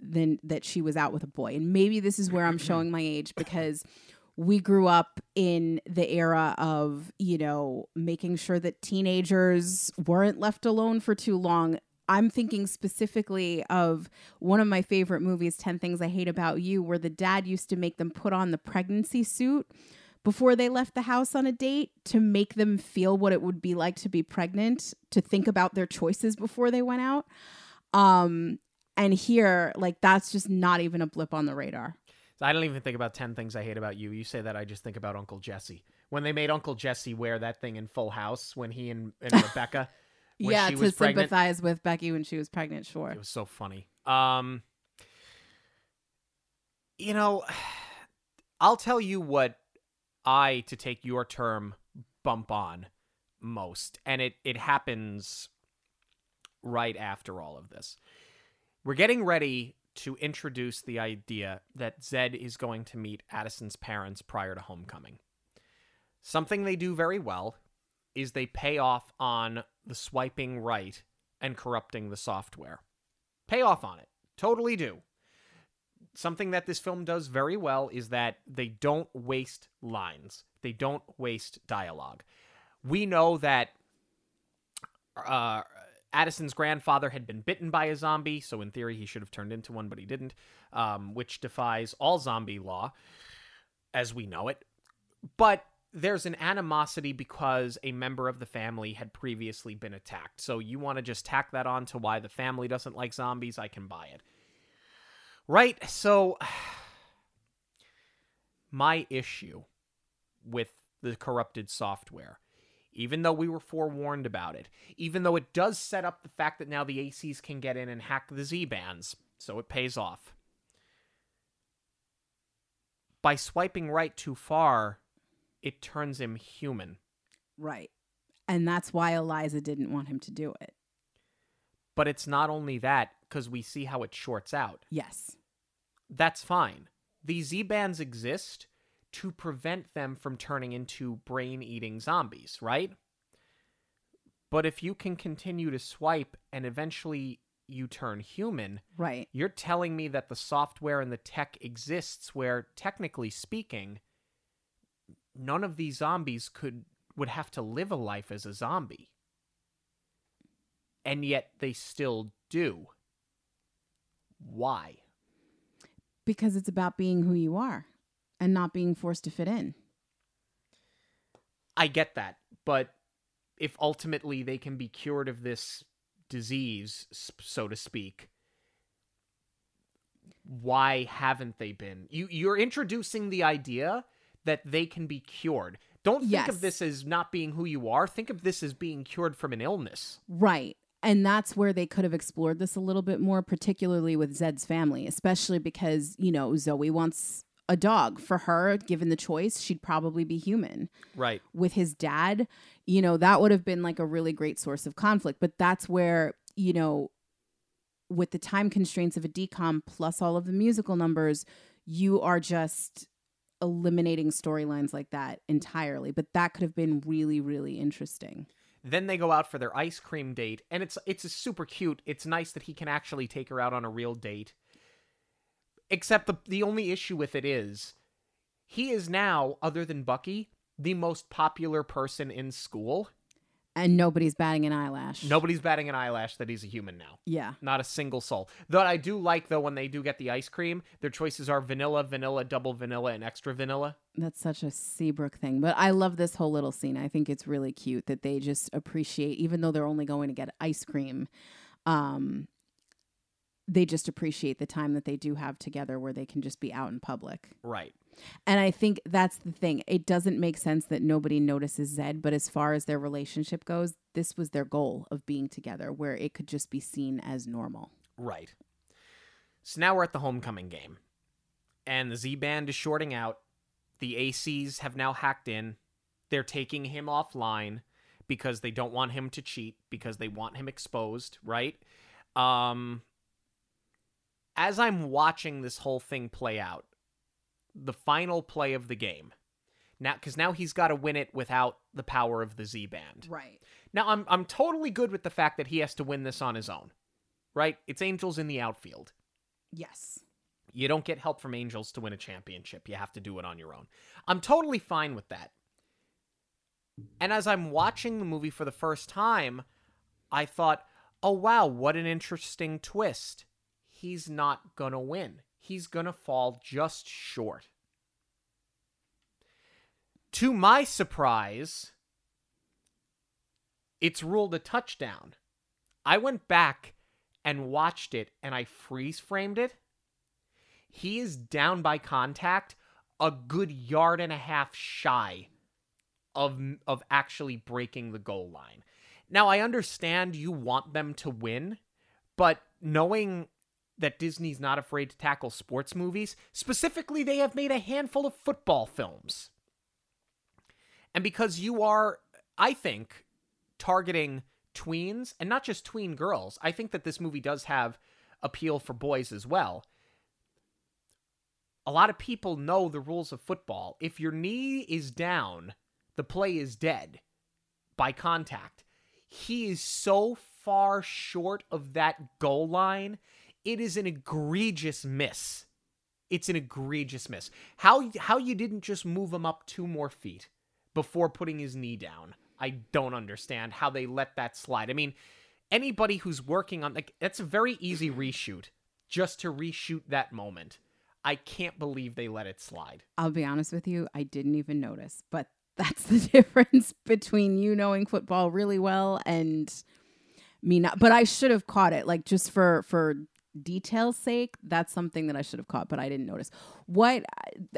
than that she was out with a boy. And maybe this is where I'm showing my age because we grew up in the era of, you know, making sure that teenagers weren't left alone for too long. I'm thinking specifically of one of my favorite movies, 10 Things I Hate About You, where the dad used to make them put on the pregnancy suit before they left the house on a date to make them feel what it would be like to be pregnant, to think about their choices before they went out. Um, and here, like, that's just not even a blip on the radar. I don't even think about 10 things I hate about you. You say that, I just think about Uncle Jesse. When they made Uncle Jesse wear that thing in Full House when he and, and Rebecca. yeah, she to was pregnant, sympathize with Becky when she was pregnant, sure. It was so funny. Um, you know, I'll tell you what I, to take your term, bump on most, and it it happens right after all of this. We're getting ready to introduce the idea that Zed is going to meet Addison's parents prior to homecoming. Something they do very well is they pay off on the swiping right and corrupting the software. Pay off on it. Totally do. Something that this film does very well is that they don't waste lines. They don't waste dialogue. We know that uh, Addison's grandfather had been bitten by a zombie, so in theory he should have turned into one, but he didn't, um, which defies all zombie law as we know it. But there's an animosity because a member of the family had previously been attacked. So you want to just tack that on to why the family doesn't like zombies, I can buy it. Right? So my issue with the corrupted software even though we were forewarned about it, even though it does set up the fact that now the ACs can get in and hack the Z bands, so it pays off. By swiping right too far, it turns him human. Right. And that's why Eliza didn't want him to do it. But it's not only that, because we see how it shorts out. Yes. That's fine. These Z bands exist to prevent them from turning into brain eating zombies, right? But if you can continue to swipe and eventually you turn human, Right. you're telling me that the software and the tech exists where technically speaking none of these zombies could would have to live a life as a zombie. And yet they still do. Why? Because it's about being who you are and not being forced to fit in. I get that, but if ultimately they can be cured of this disease, so to speak, why haven't they been? You you're introducing the idea that they can be cured. Don't think Yes. of this as not being who you are. Think of this as being cured from an illness. Right. And that's where they could have explored this a little bit more, particularly with Zed's family, especially because, you know, Zoe wants a dog. For her, given the choice, she'd probably be human. Right. With his dad, you know, that would have been like a really great source of conflict. But that's where, you know, with the time constraints of a DCOM plus all of the musical numbers, you are just eliminating storylines like that entirely. But that could have been really, really interesting. Then they go out for their ice cream date, and it's it's super cute. It's nice that he can actually take her out on a real date. Except the the only issue with it is he is now, other than Bucky, the most popular person in school. And nobody's batting an eyelash. Nobody's batting an eyelash that he's a human now. Yeah. Not a single soul. Though I do like though when they do get the ice cream, their choices are vanilla, vanilla, double vanilla, and extra vanilla. That's such a Seabrook thing. But I love this whole little scene. I think it's really cute that they just appreciate, even though they're only going to get ice cream, um, they just appreciate the time that they do have together where they can just be out in public. Right. And I think that's the thing. It doesn't make sense that nobody notices Zed, but as far as their relationship goes, this was their goal of being together where it could just be seen as normal. Right. So now we're at the homecoming game. And the Z band is shorting out. the ACs have now hacked in. They're taking him offline because they don't want him to cheat because they want him exposed, right? Um as I'm watching this whole thing play out, the final play of the game. Now cuz now he's got to win it without the power of the Z band. Right. Now I'm I'm totally good with the fact that he has to win this on his own. Right? It's Angels in the outfield. Yes. You don't get help from Angels to win a championship. You have to do it on your own. I'm totally fine with that. And as I'm watching the movie for the first time, I thought, "Oh wow, what an interesting twist. He's not going to win. He's going to fall just short." To my surprise, it's ruled a touchdown. I went back and watched it and I freeze framed it. He is down by contact a good yard and a half shy of of actually breaking the goal line. Now I understand you want them to win, but knowing that Disney's not afraid to tackle sports movies, specifically they have made a handful of football films. And because you are I think targeting tweens and not just tween girls. I think that this movie does have appeal for boys as well. A lot of people know the rules of football. If your knee is down, the play is dead by contact. He is so far short of that goal line. It is an egregious miss. It's an egregious miss. How how you didn't just move him up two more feet before putting his knee down? I don't understand how they let that slide. I mean, anybody who's working on like that's a very easy reshoot just to reshoot that moment. I can't believe they let it slide. I'll be honest with you, I didn't even notice, but that's the difference between you knowing football really well and me not but I should have caught it like just for for detail's sake that's something that I should have caught but I didn't notice. What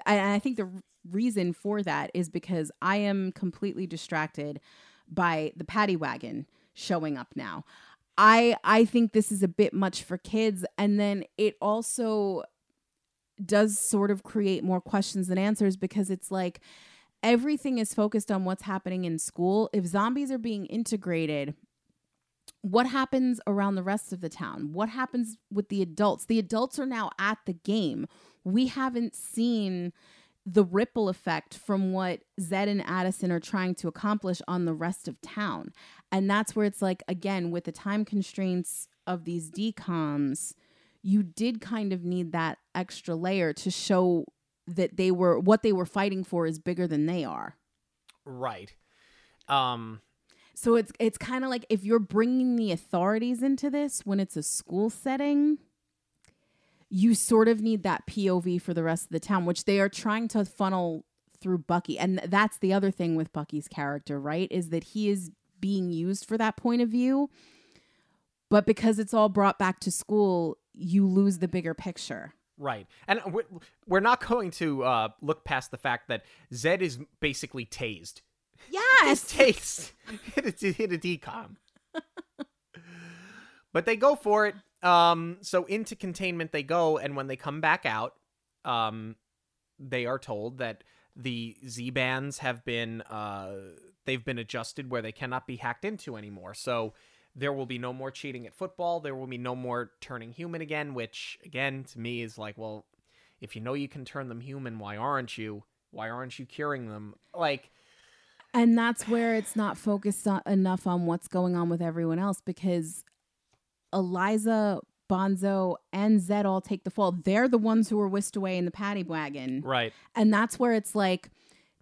I, I think the reason for that is because I am completely distracted by the paddy wagon showing up now. I I think this is a bit much for kids and then it also does sort of create more questions than answers because it's like everything is focused on what's happening in school. If zombies are being integrated, what happens around the rest of the town? What happens with the adults? The adults are now at the game. We haven't seen the ripple effect from what Zed and Addison are trying to accomplish on the rest of town. And that's where it's like, again, with the time constraints of these DCOMs, you did kind of need that extra layer to show that they were what they were fighting for is bigger than they are. Right. Um so it's it's kind of like if you're bringing the authorities into this when it's a school setting, you sort of need that POV for the rest of the town, which they are trying to funnel through Bucky. And that's the other thing with Bucky's character, right? Is that he is being used for that point of view. But because it's all brought back to school, you lose the bigger picture. Right. And we're not going to uh, look past the fact that Zed is basically tased. Yes. tased. hit, a, hit a DCOM. but they go for it. Um, so into containment they go, and when they come back out, um, they are told that the Z bands have been uh, they've been adjusted where they cannot be hacked into anymore. So there will be no more cheating at football. There will be no more turning human again, which again to me is like, well, if you know you can turn them human, why aren't you? Why aren't you curing them? Like and that's where it's not focused on, enough on what's going on with everyone else because Eliza, Bonzo, and Zed all take the fall. They're the ones who were whisked away in the paddy wagon. Right. And that's where it's like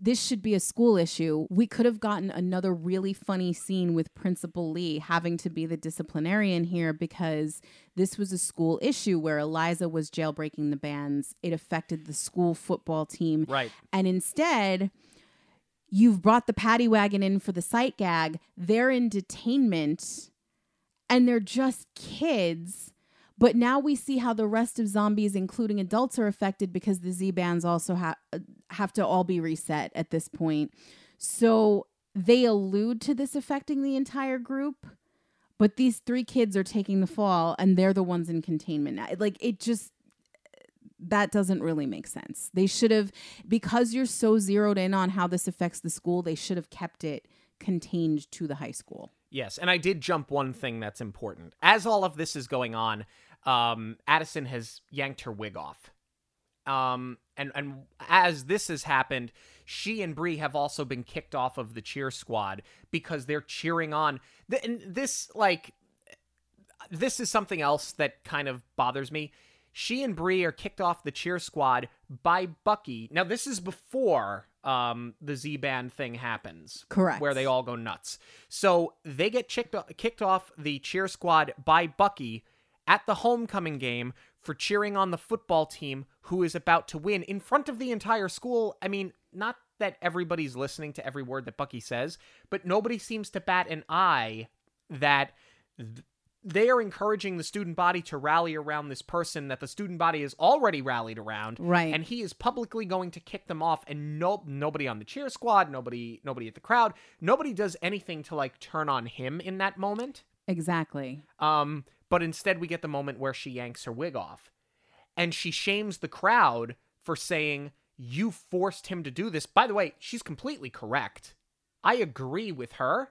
this should be a school issue. We could have gotten another really funny scene with Principal Lee having to be the disciplinarian here because this was a school issue where Eliza was jailbreaking the bands. It affected the school football team. Right. And instead, you've brought the paddy wagon in for the sight gag. They're in detainment and they're just kids but now we see how the rest of zombies, including adults, are affected because the Z bands also ha- have to all be reset at this point. So they allude to this affecting the entire group, but these three kids are taking the fall and they're the ones in containment. Now. Like it just that doesn't really make sense. They should have because you're so zeroed in on how this affects the school, they should have kept it contained to the high school. Yes, and I did jump one thing that's important. As all of this is going on, um, Addison has yanked her wig off. Um, and and as this has happened, she and Bree have also been kicked off of the cheer squad because they're cheering on. And this like this is something else that kind of bothers me. She and Bree are kicked off the cheer squad by Bucky. Now this is before um, the Z band thing happens. Correct. Where they all go nuts. So they get kicked, kicked off the cheer squad by Bucky at the homecoming game for cheering on the football team who is about to win in front of the entire school. I mean, not that everybody's listening to every word that Bucky says, but nobody seems to bat an eye that th- they are encouraging the student body to rally around this person that the student body is already rallied around. Right. and he is publicly going to kick them off and no nobody on the cheer squad nobody nobody at the crowd nobody does anything to like turn on him in that moment. Exactly. um but instead we get the moment where she yanks her wig off and she shames the crowd for saying you forced him to do this. By the way she's completely correct. I agree with her.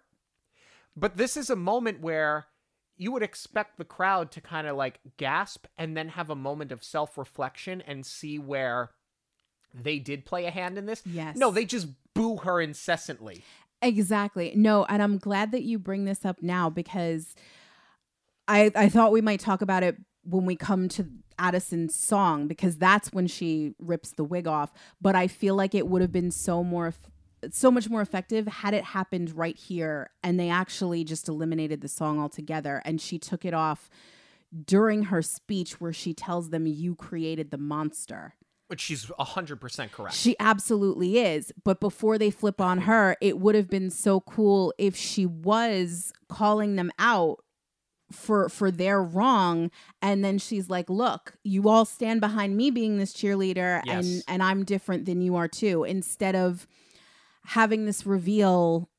But this is a moment where you would expect the crowd to kind of like gasp and then have a moment of self-reflection and see where they did play a hand in this Yes. no they just boo her incessantly Exactly. No, and I'm glad that you bring this up now because I I thought we might talk about it when we come to Addison's song because that's when she rips the wig off, but I feel like it would have been so more so much more effective had it happened right here and they actually just eliminated the song altogether and she took it off during her speech where she tells them you created the monster. which she's 100% correct She absolutely is. But before they flip on her, it would have been so cool if she was calling them out for for their wrong and then she's like look you all stand behind me being this cheerleader Yes. and and i'm different than you are too instead of having this reveal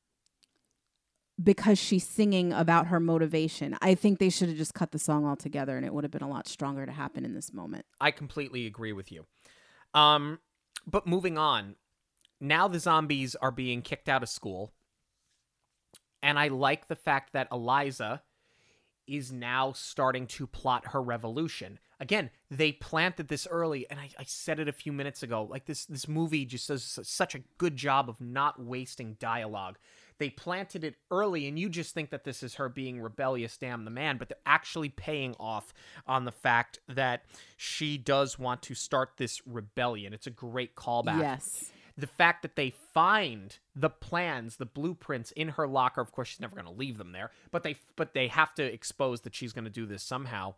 because she's singing about her motivation. I think they should have just cut the song altogether and it would have been a lot stronger to happen in this moment. I completely agree with you. Um, but moving on, now the zombies are being kicked out of school, and I like the fact that Eliza is now starting to plot her revolution. Again, they planted this early, and I, I said it a few minutes ago. Like this, this movie just does such a good job of not wasting dialogue. They planted it early, and you just think that this is her being rebellious, damn the man, but they're actually paying off on the fact that she does want to start this rebellion. It's a great callback yes the fact that they find the plans, the blueprints in her locker. Of course, she's never going to leave them there, but they but they have to expose that she's going to do this somehow.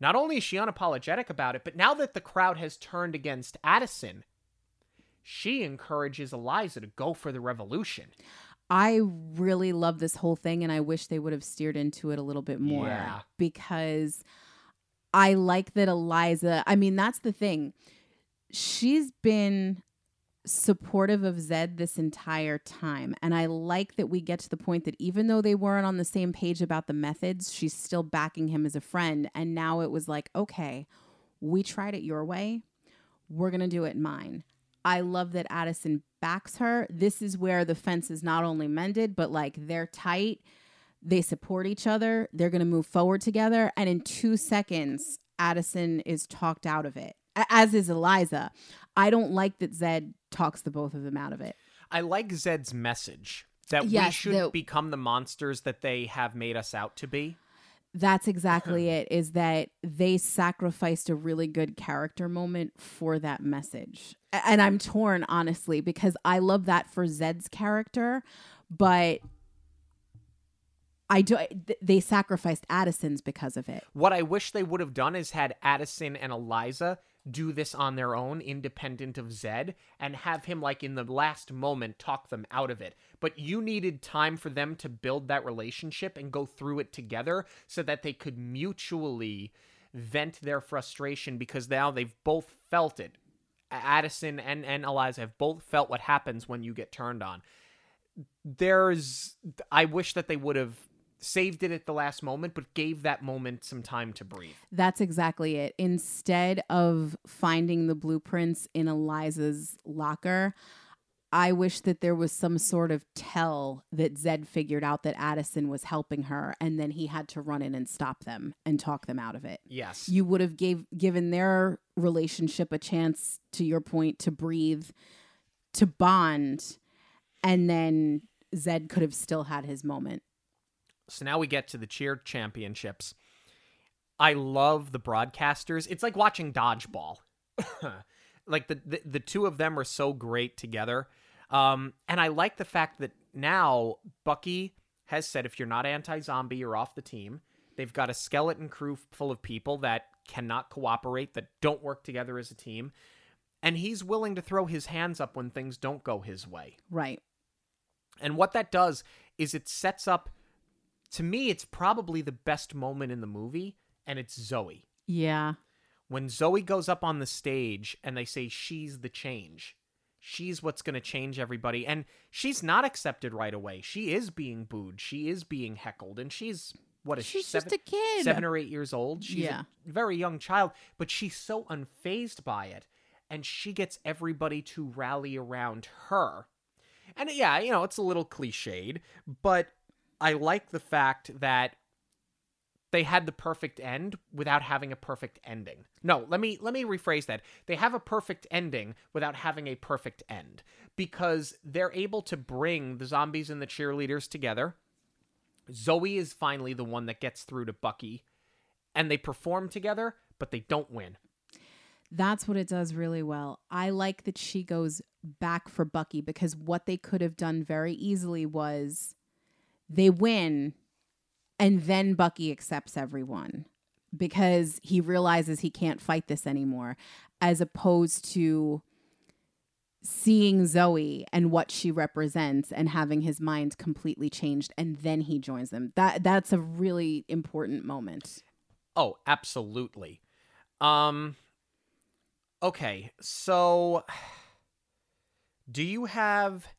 Not only is she unapologetic about it, but now that the crowd has turned against Addison, she encourages Eliza to go for the revolution. I really love this whole thing and I wish they would have steered into it a little bit more Yeah. because I like that Eliza, I mean that's the thing. She's been supportive of Zed this entire time and I like that we get to the point that even though they weren't on the same page about the methods, she's still backing him as a friend and now it was like, okay, we tried it your way. We're going to do it mine. I love that Addison backs her. This is where the fence is not only mended, but like they're tight. They support each other. They're going to move forward together. And in two seconds, Addison is talked out of it, as is Eliza. I don't like that Zed talks the both of them out of it. I like Zed's message that we should the- become the monsters that they have made us out to be. That's exactly it. Is that they sacrificed a really good character moment for that message. And I'm torn, honestly, because I love that for Zed's character, but I do. They sacrificed Addison's because of it. What I wish they would have done is had Addison and Eliza do this on their own, independent of Zed, and have him, like, in the last moment, talk them out of it. But you needed time for them to build that relationship and go through it together so that they could mutually vent their frustration because now they've both felt it. Addison and, and Eliza have both felt what happens when you get turned on. There's, I wish that they would have saved it at the last moment, but gave that moment some time to breathe. That's exactly it. Instead of finding the blueprints in Eliza's locker, I wish that there was some sort of tell that Zed figured out that Addison was helping her and then he had to run in and stop them and talk them out of it. Yes. You would have gave given their relationship a chance to your point to breathe, to bond, and then Zed could have still had his moment. So now we get to the cheer championships. I love the broadcasters. It's like watching dodgeball. like the, the the two of them are so great together. Um, and I like the fact that now Bucky has said if you're not anti-zombie, you're off the team. They've got a skeleton crew full of people that cannot cooperate, that don't work together as a team. And he's willing to throw his hands up when things don't go his way. Right. And what that does is it sets up, to me, it's probably the best moment in the movie, and it's Zoe. Yeah. When Zoe goes up on the stage and they say she's the change, she's what's going to change everybody. And she's not accepted right away. She is being booed, she is being heckled, and she's. What is She's she? Seven, just a kid. seven or eight years old. She's Yeah. a very young child, but she's so unfazed by it. And she gets everybody to rally around her. And yeah, you know, it's a little cliched, but I like the fact that they had the perfect end without having a perfect ending. No, let me let me rephrase that. They have a perfect ending without having a perfect end because they're able to bring the zombies and the cheerleaders together. Zoe is finally the one that gets through to Bucky and they perform together, but they don't win. That's what it does really well. I like that she goes back for Bucky because what they could have done very easily was they win and then Bucky accepts everyone because he realizes he can't fight this anymore as opposed to seeing Zoe and what she represents and having his mind completely changed and then he joins them. That that's a really important moment. Oh, absolutely. Um okay, so do you have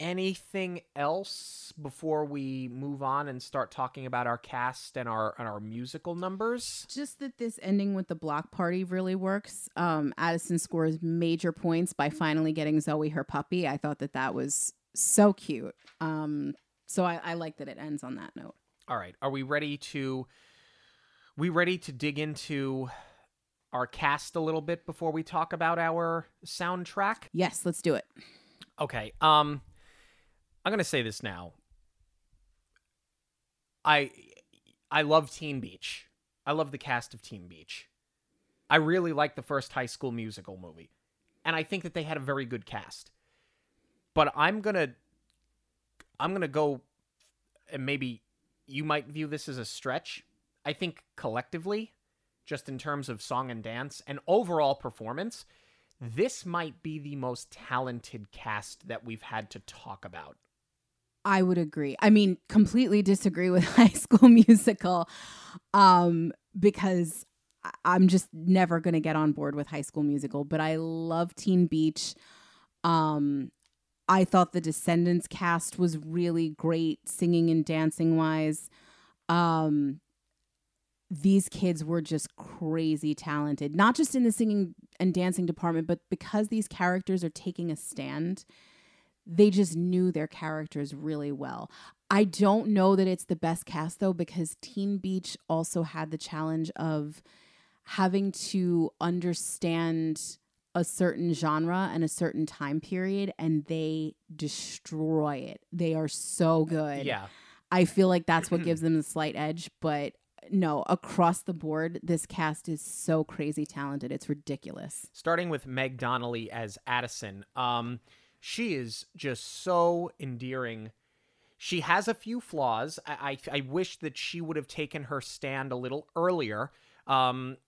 anything else before we move on and start talking about our cast and our and our musical numbers? Just that this ending with the block party really works. Um, Addison scores major points by finally getting Zoe her puppy. I thought that that was so cute. Um, so I, I like that it ends on that note. All right, are we ready to we ready to dig into our cast a little bit before we talk about our soundtrack? Yes, let's do it. Okay. Um I'm to say this now. I I love Teen Beach. I love the cast of Teen Beach. I really like the first High School Musical movie. And I think that they had a very good cast. But I'm to I'm to go and maybe you might view this as a stretch. I think collectively, just in terms of song and dance and overall performance, this might be the most talented cast that we've had to talk about. I would agree. I mean, completely disagree with High School Musical, um, because I'm just never going to get on board with High School Musical. But I love Teen Beach. Um, I thought the Descendants cast was really great, singing and dancing wise. Um, these kids were just crazy talented, not just in the singing and dancing department, but because these characters are taking a stand they just knew their characters really well. I don't know that it's the best cast though, because Teen Beach also had the challenge of having to understand a certain genre and a certain time period, and they destroy it. They are so good. Yeah. I feel like that's what gives them the slight edge, but no, across the board, this cast is so crazy talented. It's ridiculous. Starting with Meg Donnelly as Addison. Um, she is just so endearing. She has a few flaws. I, I, I wish that she would have taken her stand a little earlier. Um,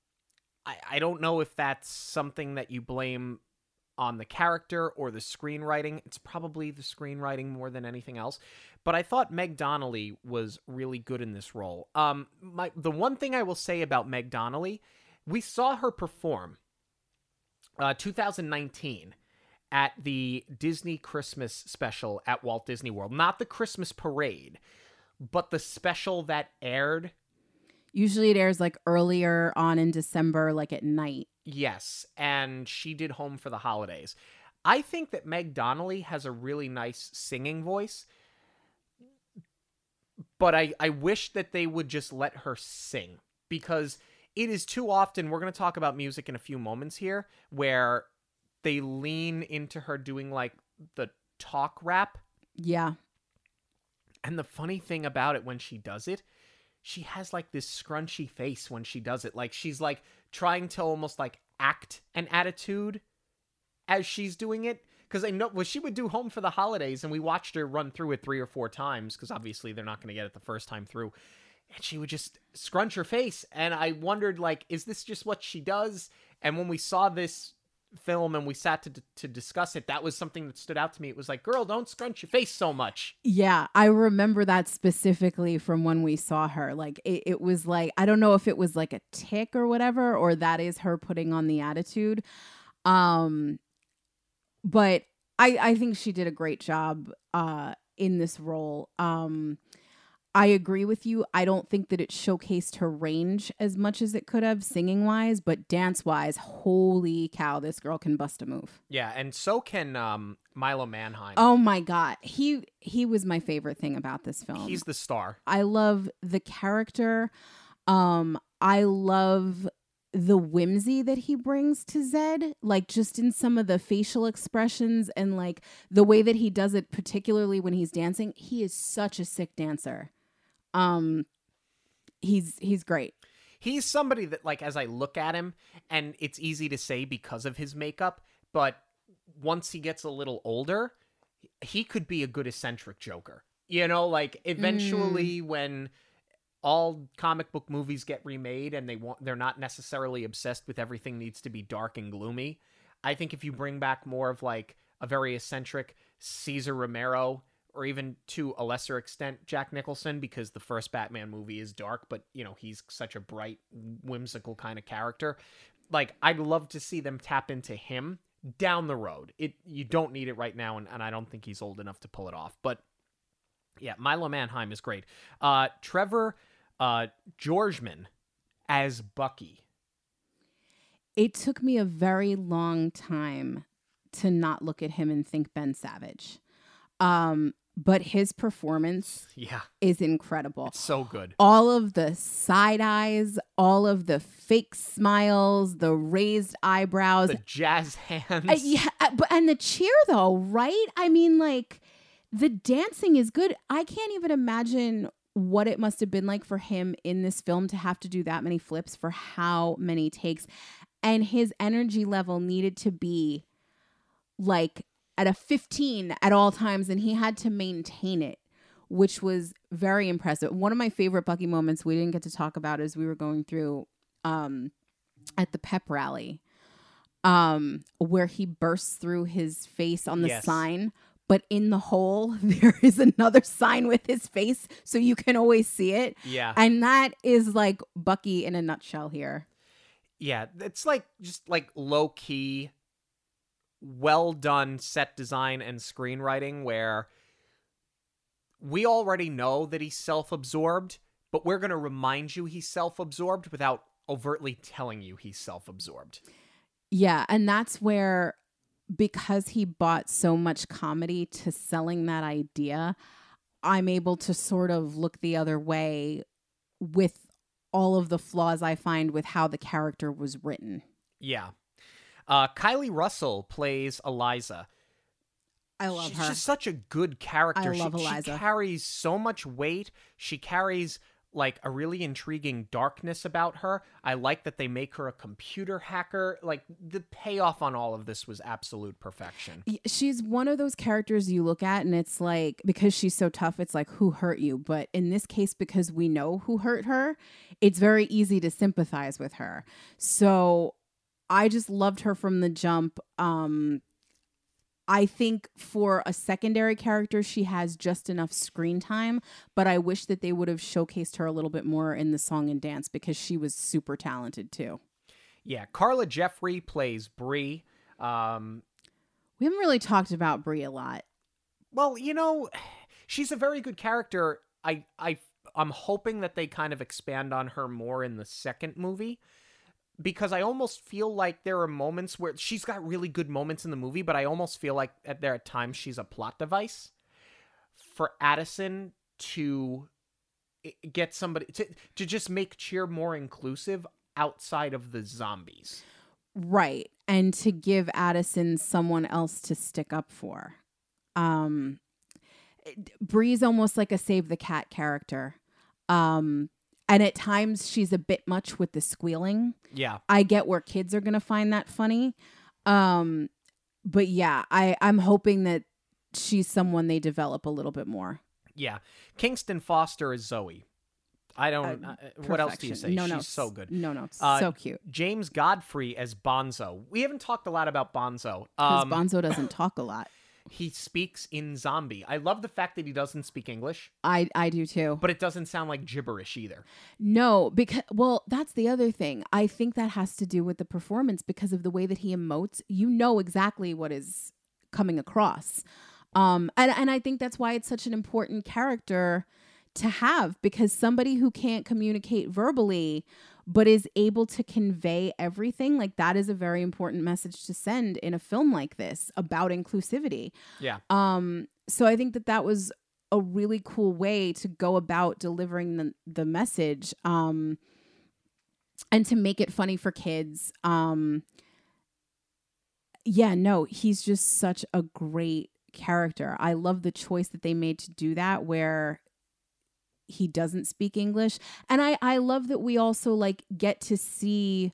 I, I don't know if that's something that you blame on the character or the screenwriting. It's probably the screenwriting more than anything else. But I thought Meg Donnelly was really good in this role. Um, my the one thing I will say about Meg Donnelly, we saw her perform uh, 2019 at the Disney Christmas special at Walt Disney World, not the Christmas parade, but the special that aired, Usually it airs like earlier on in December, like at night. yes, and she did Home for the Holidays. I think that Meg Donnelly has a really nice singing voice, but I, I wish that they would just let her sing because it is too often. We're going to talk about music in a few moments here where they lean into her doing like the talk rap. Yeah. And the funny thing about it when she does it, she has like this scrunchy face when she does it. Like she's like trying to almost like act an attitude as she's doing it. Because I know well, she would do Home for the Holidays, and we watched her run through it three or four times. Because obviously they're not going to get it the first time through, and she would just scrunch her face. And I wondered, like, is this just what she does? And when we saw this film and we sat to to discuss it, that was something that stood out to me. It was like, girl, don't scrunch your face so much. Yeah, I remember that specifically from when we saw her. Like it, it was like I don't know if it was like a tick or whatever, or that is her putting on the attitude. Um, but I I think she did a great job uh in this role. Um, I agree with you. I don't think that it showcased her range as much as it could have singing wise, but dance wise, holy cow, this girl can bust a move. Yeah, and so can um, Milo Manheim. Oh my god, he he was my favorite thing about this film. He's the star. I love the character. Um, I love the whimsy that he brings to Zed, like just in some of the facial expressions and like the way that he does it, particularly when he's dancing. He is such a sick dancer. Um, he's he's great. He's somebody that, like, as I look at him, and it's easy to say because of his makeup, but once he gets a little older, he could be a good eccentric Joker. You know, like eventually when all comic book movies get remade and they want they're not necessarily obsessed with everything needs to be dark and gloomy. I think if you bring back more of like a very eccentric Cesar Romero or even to a lesser extent Jack Nicholson because the first Batman movie is dark but you know he's such a bright whimsical kind of character. Like I'd love to see them tap into him down the road. It you don't need it right now and, and I don't think he's old enough to pull it off. But yeah, Milo Manheim is great. Uh Trevor uh Tordjman as Bucky. It took me a very long time to not look at him and think Ben Savage. Um, but his performance Yeah, is incredible. it's so good. all of the side eyes, all of the fake smiles, the raised eyebrows. The jazz hands. Uh, yeah, uh, but and the cheer though, right? I mean, like the dancing is good. I can't even imagine what it must have been like for him in this film to have to do that many flips for how many takes, and his energy level needed to be like at a 15 at all times, and he had to maintain it. Which was very impressive. One of my favorite Bucky moments we didn't get to talk about as we were going through um, at the pep rally um where he bursts through his face on the Yes. sign but in the hole there is another sign with his face so you can always see it yeah. and that is like bucky in a nutshell here Yeah, it's like just like low key, well done set design and screenwriting where we already know that he's self absorbed, but we're going to remind you he's self absorbed without overtly telling you he's self absorbed. yeah and that's where because he bought so much comedy to selling that idea i'm able to sort of look the other way with all of the flaws i find with how the character was written Yeah. Uh, Kylee Russell plays Eliza. i love She's her just such a good character. I she, love she Eliza. carries so much weight. She carries like a really intriguing darkness about her. I like that they make her a computer hacker. Like the payoff on all of this was absolute perfection. She's one of those characters you look at and it's like because she's so tough it's like who hurt you but in this case because we know who hurt her it's very easy to sympathize with her so i just loved her from the jump um I think for a secondary character, she has just enough screen time, but I wish that they would have showcased her a little bit more in the song and dance because she was super talented too. Yeah, Carla Jeffery plays Bree. Um, We haven't really talked about Bree a lot. well, you know, she's a very good character I I I'm hoping that they kind of expand on her more in the second movie because I almost feel like there are moments where she's got really good moments in the movie, but I almost feel like at there at times she's a plot device for Addison to get somebody to to just make cheer more inclusive outside of the zombies. Right. And to give Addison someone else to stick up for. Um Bree's almost like a save the cat character. Um and at times she's a bit much with the squealing. Yeah. I get where kids are going to find that funny. Um but yeah, I I'm hoping that she's someone they develop a little bit more. Yeah. Kingston Foster is Zoe. I don't. Uh, Uh, what else do you say? No She's notes. so good. No notes. Uh, so cute. James Godfrey as Bonzo. We haven't talked a lot about Bonzo. Because Um, Bonzo doesn't talk a lot. He speaks in zombie. I love the fact that he doesn't speak English, I I do too. but it doesn't sound like gibberish either. No, because well, that's the other thing. I think that has to do with the performance because of the way that he emotes. You know exactly what is coming across. Um and and I think that's why it's such an important character to have because somebody who can't communicate verbally but is able to convey everything like that is a very important message to send in a film like this about inclusivity. Yeah. Um, so I think that that was a really cool way to go about delivering the the message, um, and to make it funny for kids. Um, yeah, no, he's just such a great character. I love the choice that they made to do that, where he doesn't speak English, and I I love that we also like get to see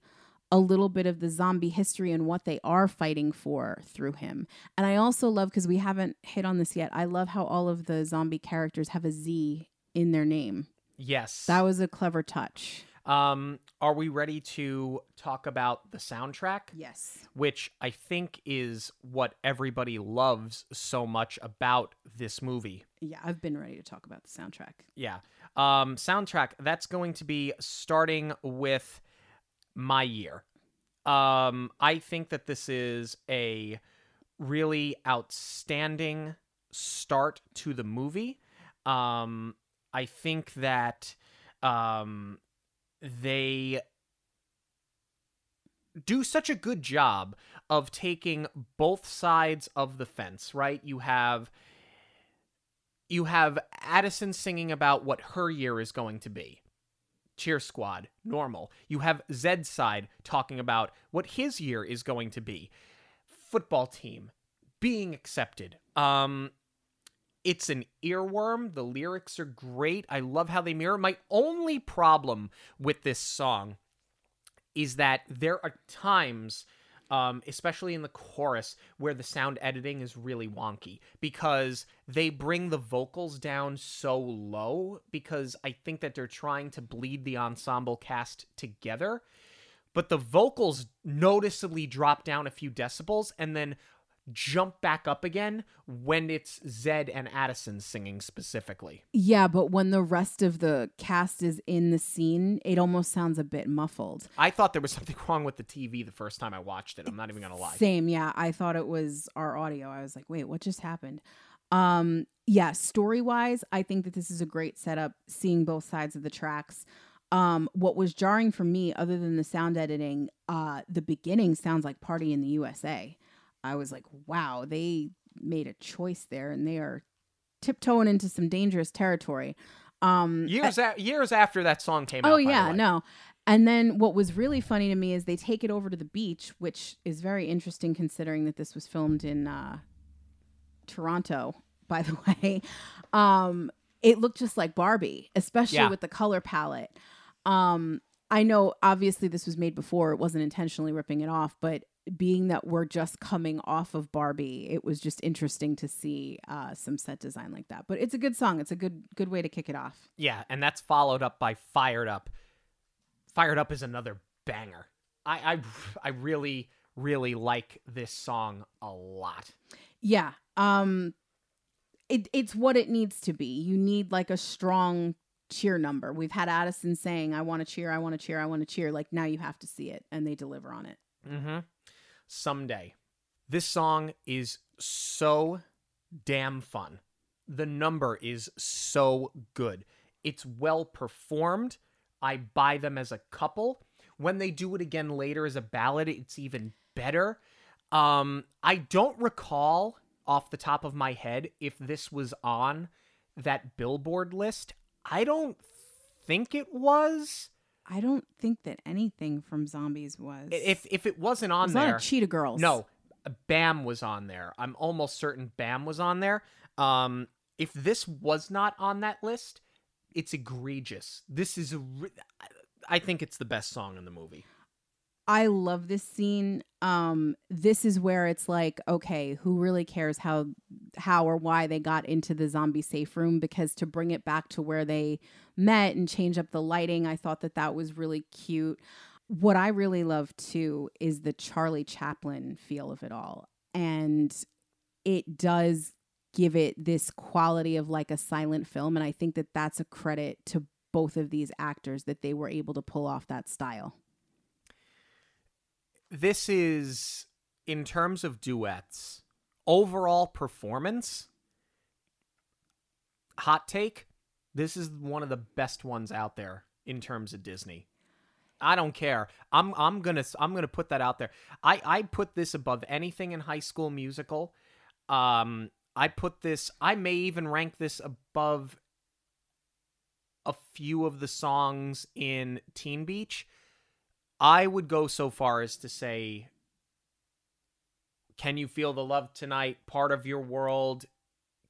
a little bit of the zombie history and what they are fighting for through him. And I also love because we haven't hit on this yet. I love how all of the zombie characters have a Z in their name. Yes. That was a clever touch. Um, are we ready to talk about the soundtrack? Yes. Which I think is what everybody loves so much about this movie. Yeah, I've been ready to talk about the soundtrack. Yeah. Um, soundtrack, that's going to be starting with my year. Um, I think that this is a really outstanding start to the movie. Um, I think that um, they do such a good job of taking both sides of the fence, right? You have you have Addison singing about what her year is going to be. Cheer Squad, normal. You have Zed's side talking about what his year is going to be. Football team, being accepted. Um, it's an earworm. The lyrics are great. I love how they mirror. My only problem with this song is that there are times, um, especially in the chorus, where the sound editing is really wonky because they bring the vocals down so low because I think that they're trying to bleed the ensemble cast together. But the vocals noticeably drop down a few decibels and then jump back up again when it's Zed and Addison singing specifically. Yeah, but when the rest of the cast is in the scene, it almost sounds a bit muffled. I thought there was something wrong with the TV the first time I watched it. I'm not even going to lie. Same, yeah. I thought it was our audio. I was like, wait, what just happened? Um, yeah, story wise, I think that this is a great setup, seeing both sides of the tracks. Um, what was jarring for me, other than the sound editing, uh, the beginning sounds like Party in the USA. I was like, wow, they made a choice there and they are tiptoeing into some dangerous territory. Um, Years a- years after that song came out. Oh yeah, no. And then what was really funny to me is they take it over to the beach, which is very interesting considering that this was filmed in uh, Toronto, by the way. Um, it looked just like Barbie, especially Yeah. with the color palette. Um, I know obviously this was made before, it wasn't intentionally ripping it off, but being that we're just coming off of Barbie, it was just interesting to see uh, some set design like that. But it's a good song. It's a good good way to kick it off. Yeah, and that's followed up by Fired Up. Fired Up is another banger. I I, I really really like this song a lot. Yeah. Um it it's what it needs to be. You need like a strong cheer number. We've had Addison saying, I want to cheer, I want to cheer, I want to cheer. Like now you have to see it and they deliver on it. Mm-hmm. Someday. This song is so damn fun. the number is so good. It's well performed. I buy them as a couple. When they do it again later as a ballad, it's even better. Um, I don't recall off the top of my head if this was on that Billboard list. I don't think it was. I don't think that anything from Zombies was. If if it wasn't on It's there, not a Cheetah Girls. no, Bam was on there. I'm almost certain Bam was on there. Um, if this was not on that list, it's egregious. This is, a re- I think it's the best song in the movie. I love this scene. Um, this is where it's like, okay, who really cares how how or why they got into the zombie safe room? Because to bring it back to where they met and change up the lighting, I thought that that was really cute. What I really love too is the Charlie Chaplin feel of it all, and it does give it this quality of like a silent film, and I think that that's a credit to both of these actors that they were able to pull off that style. This is, in terms of duets, overall performance, hot take, this is one of the best ones out there in terms of Disney. I don't care. I'm I'm gonna I'm gonna put that out there. I I put this above anything in High School Musical. Um, I put this. I may even rank this above a few of the songs in Teen Beach. I would go so far as to say, "Can you feel the love tonight?" Part of your world.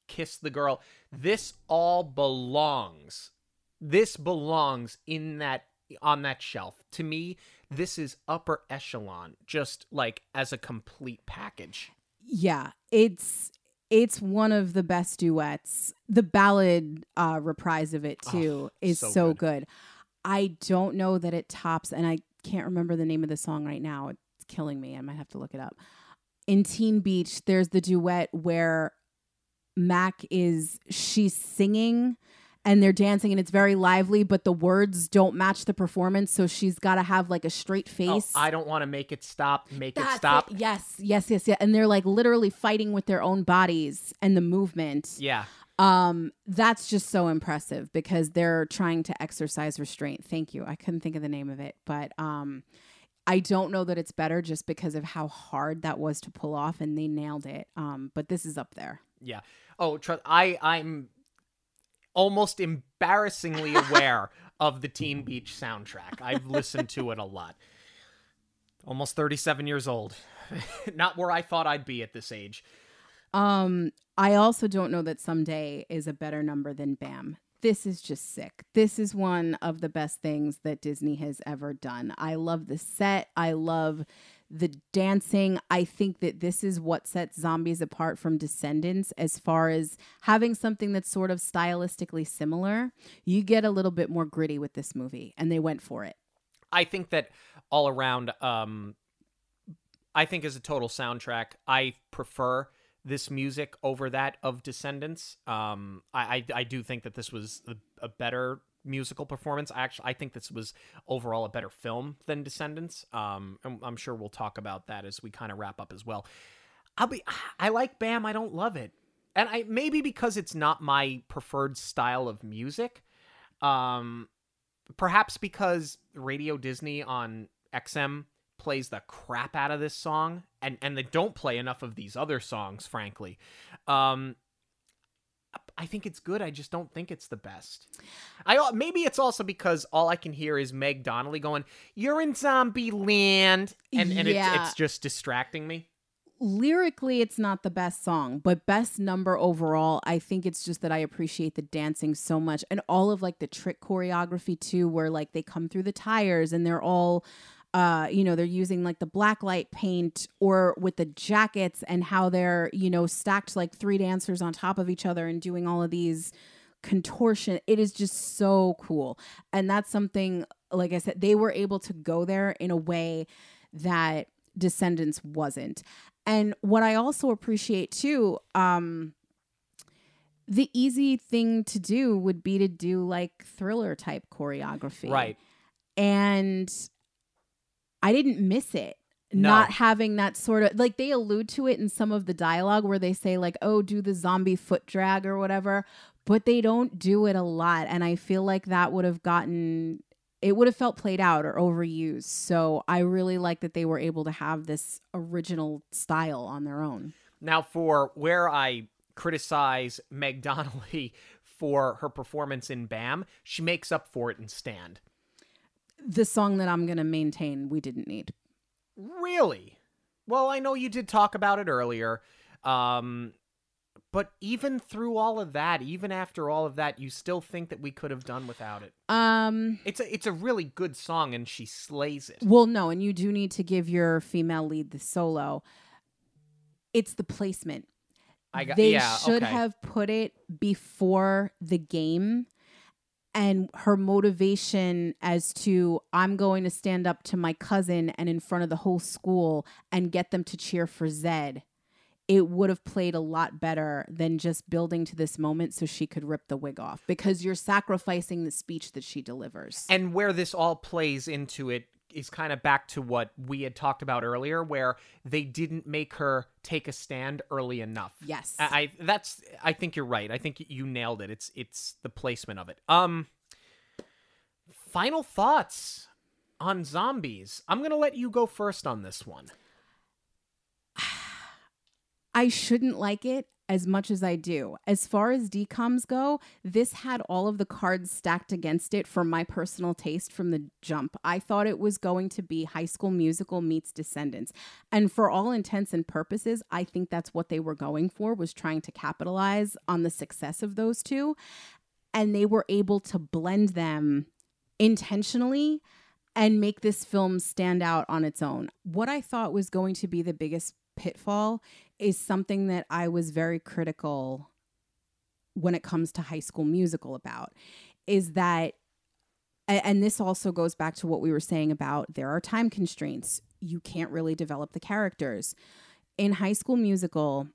Kiss the girl. This all belongs. This belongs in that on that shelf. To me, this is upper echelon, just like as a complete package. Yeah, it's it's one of the best duets. The ballad uh, reprise of it too Oh, is so so, good. good. I don't know that it tops, and I can't remember the name of the song right now. It's killing me. I might have to look it up. In Teen Beach, there's the duet where Mack is she's singing and they're dancing and it's very lively, but the words don't match the performance, so she's got to have like a straight Oh, face. I don't want to make it stop. Make That's it stop. Yes, yes, yes, yeah. And they're like literally fighting with their own bodies and the movement. Yeah. Um, that's just so impressive because they're trying to exercise restraint. Thank you. I couldn't think of the name of it, but um, I don't know that it's better just because of how hard that was to pull off, and they nailed it. Um, but this is up there. Yeah. Oh, tr- I I'm almost embarrassingly aware of the Teen Beach soundtrack. I've listened to it a lot. Almost 37 years old. Not where I thought I'd be at this age. Um, I also don't know that someday is a better number than Bam. This is just sick. This is one of the best things that Disney has ever done. I love the set. I love the dancing. I think that this is what sets zombies apart from Descendants as far as having something that's sort of stylistically similar. You get a little bit more gritty with this movie, and they went for it. I think that all around, um, I think as a total soundtrack, I prefer this music over that of Descendants. Um, I, I I do think that this was a, a better musical performance. I actually I think this was overall a better film than Descendants. Um, I'm, sure we'll talk about that as we kind of wrap up as well. I'll be I like Bam. I don't love it, and I maybe because it's not my preferred style of music. Um, perhaps because Radio Disney on XM plays the crap out of this song and and they don't play enough of these other songs frankly um I think it's good. I just don't think it's the best. I maybe it's also because all I can hear is Meg Donnelly going, "You're in zombie land," and and Yeah. it's, it's just distracting me. lyrically it's not the best song but best number overall i think it's just that i appreciate the dancing so much and all of like the trick choreography too where like they come through the tires and they're all uh you know they're using like the black light paint or with the jackets and how they're you know stacked like three dancers on top of each other and doing all of these contortion it is just so cool and that's something like i said they were able to go there in a way that descendants wasn't and what I also appreciate too, um, the easy thing to do would be to do like thriller type choreography. Right. And I didn't miss it. No. not having that sort of like they allude to it in some of the dialogue where they say like oh do the zombie foot drag or whatever but they don't do it a lot and i feel like that would have gotten it would have felt played out or overused so i really like that they were able to have this original style on their own Now, for where I criticize Meg Donnelly for her performance in Bam, she makes up for it in Stand. The song that i'm going to maintain we didn't need Really? Well, I know you did talk about it earlier. Um, but even through all of that, even after all of that, you still think that we could have done without it. um It's a it's a really good song and she slays it. Well, no, and you do need to give your female lead the solo. It's the placement. I got they yeah, should okay. have put it before the game and her motivation as to I'm going to stand up to my cousin and in front of the whole school and get them to cheer for Zed. It would have played a lot better than just building to this moment so she could rip the wig off because you're sacrificing the speech that she delivers. And where this all plays into it is kind of back to what we had talked about earlier, where they didn't make her take a stand early enough. yes. I, I that's I think you're right. I think you nailed it. It's it's the placement of it. Um final thoughts on zombies. I'm going to let you go first on this one. I shouldn't like it as much as I do. As far as DCOMs go, this had all of the cards stacked against it for my personal taste from the jump. I thought it was going to be High School Musical meets Descendants. And for all intents and purposes, I think that's what they were going for was trying to capitalize on the success of those two. And they were able to blend them intentionally and make this film stand out on its own. What I thought was going to be the biggest pitfall is something that I was very critical when it comes to high school musical about is that and this also goes back to what we were saying about there are time constraints. You can't really develop the characters. In high school musical,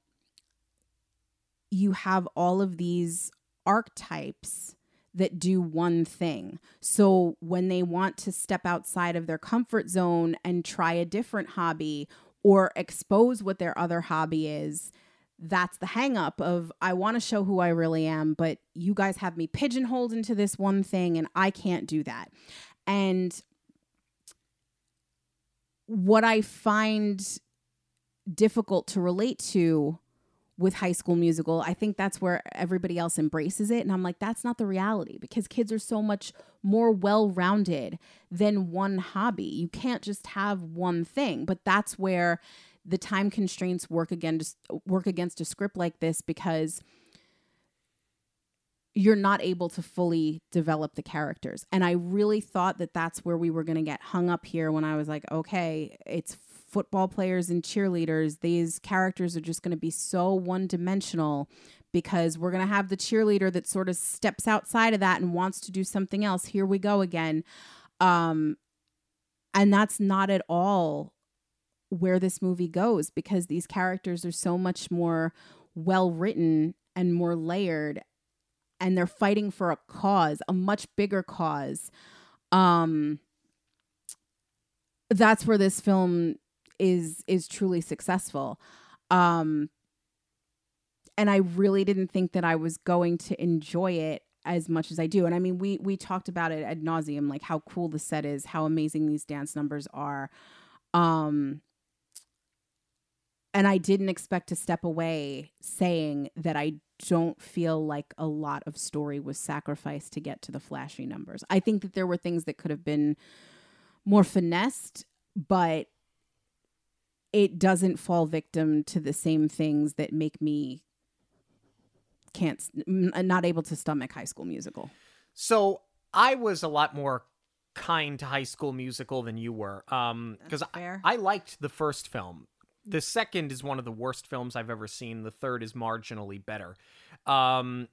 you have all of these archetypes that do one thing. So when they want to step outside of their comfort zone and try a different hobby or expose what their other hobby is, that's the hang up of I want to show who I really am, but you guys have me pigeonholed into this one thing and I can't do that. And what I find difficult to relate to with high school musical i think that's where everybody else embraces it. And i'm like that's not the reality because kids are so much more well-rounded than one hobby. You can't just have one thing. But that's where the time constraints work against work against a script like this because you're not able to fully develop the characters. And i really thought that that's where we were going to get hung up here when i was like okay it's football players and cheerleaders, these characters are just going to be so one dimensional because we're going to have the cheerleader that sort of steps outside of that and wants to do something else. Here we go again. Um, and that's not at all where this movie goes because these characters are so much more well written and more layered and they're fighting for a cause, a much bigger cause. Um, that's where this film is is truly successful. Um and i really didn't think that i was going to enjoy it as much as i do. And i mean we we talked about it ad nauseum like how cool the set is how amazing these dance numbers are. Um and i didn't expect to step away saying that i don't feel like a lot of story was sacrificed to get to the flashy numbers. I think that there were things that could have been more finessed but it doesn't fall victim to the same things that make me can't not able to stomach high school musical So I was a lot more kind to High School Musical than you were, um, because I. I liked the first film. The second is one of the worst films I've ever seen. The third is marginally better. Um,